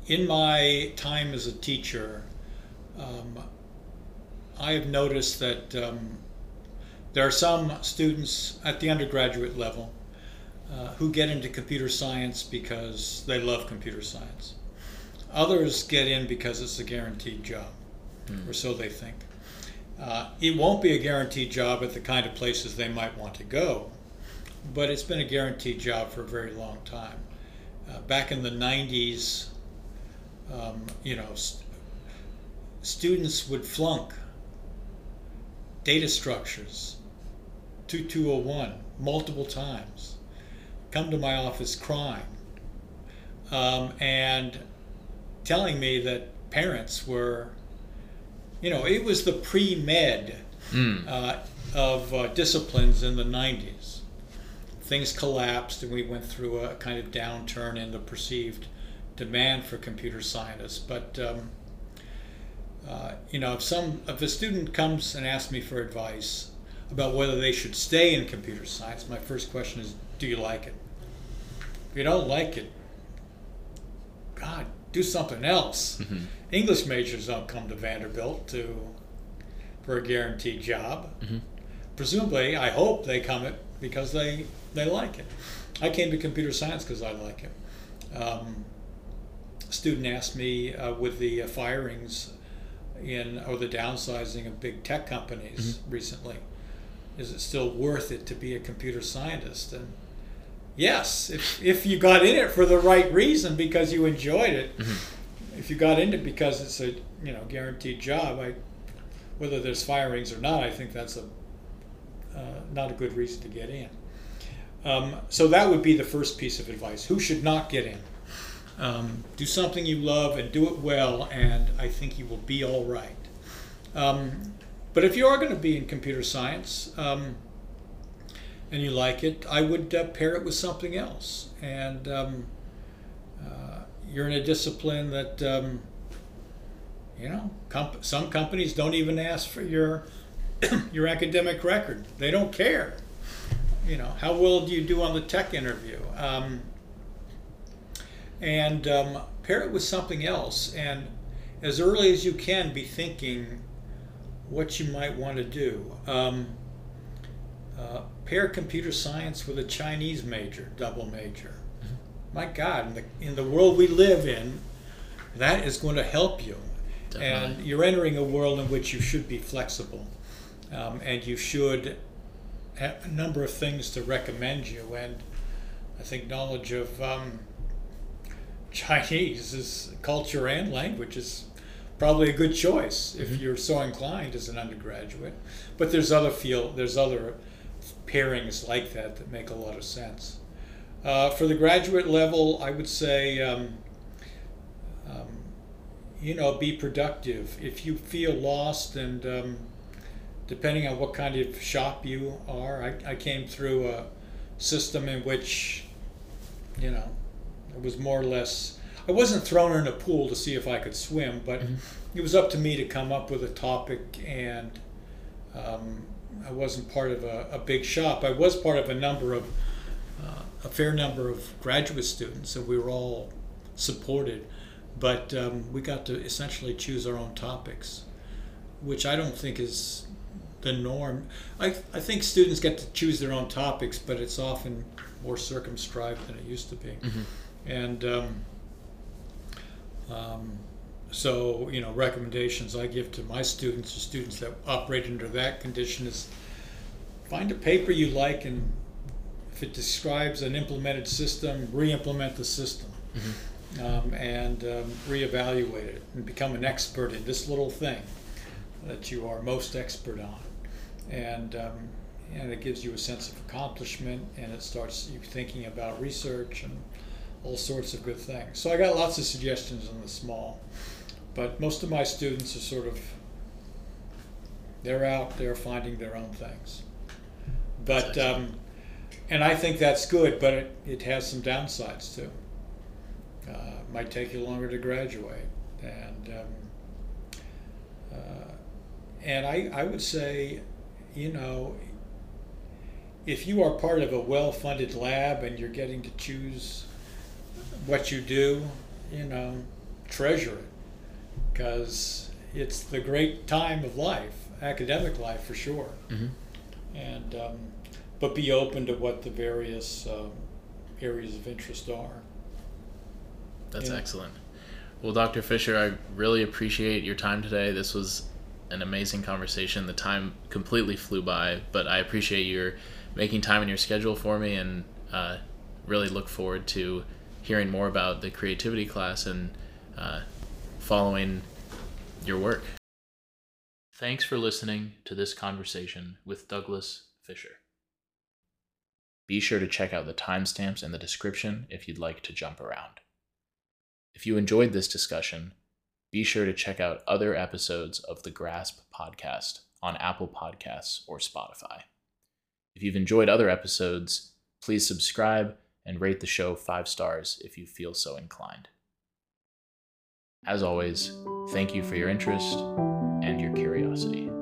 in my time as a teacher, um, I have noticed that um, there are some students at the undergraduate level uh, who get into computer science because they love computer science. Others get in because it's a guaranteed job, mm. or so they think. Uh, it won't be a guaranteed job at the kind of places they might want to go, but it's been a guaranteed job for a very long time. Uh, back in the 90s, um, you know, st- students would flunk data structures, 2201, multiple times, come to my office crying, um, and telling me that parents were, you know, it was the pre med mm. uh, of uh, disciplines in the 90s. Things collapsed, and we went through a kind of downturn in the perceived demand for computer scientists. But um, uh, you know, if some if a student comes and asks me for advice about whether they should stay in computer science, my first question is, do you like it? If you don't like it, God, do something else. Mm-hmm. English majors don't come to Vanderbilt to for a guaranteed job. Mm-hmm. Presumably, I hope they come it because they they like it. I came to computer science because I like it. Um, student asked me uh, with the uh, firings in or the downsizing of big tech companies mm-hmm. recently. Is it still worth it to be a computer scientist? And yes, if, if you got in it for the right reason because you enjoyed it, mm-hmm. if you got in it because it's a you know guaranteed job, I, whether there's firings or not, I think that's a uh, not a good reason to get in. Um, so that would be the first piece of advice. Who should not get in? Um, do something you love and do it well, and I think you will be all right. Um, but if you are going to be in computer science um, and you like it, I would uh, pair it with something else. And um, uh, you're in a discipline that, um, you know, comp- some companies don't even ask for your your academic record. They don't care. You know, how well do you do on the tech interview? Um, and um, pair it with something else. And as early as you can, be thinking what you might want to do. Um, uh, pair computer science with a Chinese major, double major. My God, in the, in the world we live in, that is going to help you. Definitely. And you're entering a world in which you should be flexible. Um, and you should have a number of things to recommend you. And I think knowledge of um, Chinese is culture and language is probably a good choice if you're so inclined as an undergraduate. But there's other field, there's other pairings like that that make a lot of sense. Uh, for the graduate level, I would say, um, um, you know, be productive. If you feel lost and um, depending on what kind of shop you are, I, I came through a system in which, you know, it was more or less. I wasn't thrown in a pool to see if I could swim, but it was up to me to come up with a topic, and um, I wasn't part of a, a big shop. I was part of a number of uh, a fair number of graduate students, so we were all supported. But um, we got to essentially choose our own topics, which I don't think is the norm. I, I think students get to choose their own topics, but it's often more circumscribed than it used to be. And um, um, so, you know, recommendations I give to my students or students that operate under that condition is find a paper you like and if it describes an implemented system, re-implement the system. Um, and um, reevaluate it and become an expert in this little thing that you are most expert on. And, um, and it gives you a sense of accomplishment and it starts you thinking about research and all sorts of good things. So I got lots of suggestions on the small, but most of my students are sort of, they're out there finding their own things. But, um, and I think that's good, but it, it has some downsides too. Uh, might take you longer to graduate, and um, uh, and I, I would say, you know, if you are part of a well-funded lab and you're getting to choose what you do, you know, treasure it because it's the great time of life, academic life for sure. Mhm. And um, but be open to what the various um, areas of interest are. That's Yeah. excellent. Well, Dr. Fisher, I really appreciate your time today. This was an amazing conversation. The time completely flew by, but I appreciate your making time in your schedule for me and uh, really look forward to hearing more about the creativity class and uh, following your work. Thanks for listening to this conversation with Douglas Fisher. Be sure to check out the timestamps in the description if you'd like to jump around. If you enjoyed this discussion, be sure to check out other episodes of the Grasp podcast on Apple Podcasts or Spotify. If you've enjoyed other episodes, please subscribe and rate the show five stars if you feel so inclined. As always, thank you for your interest and your curiosity.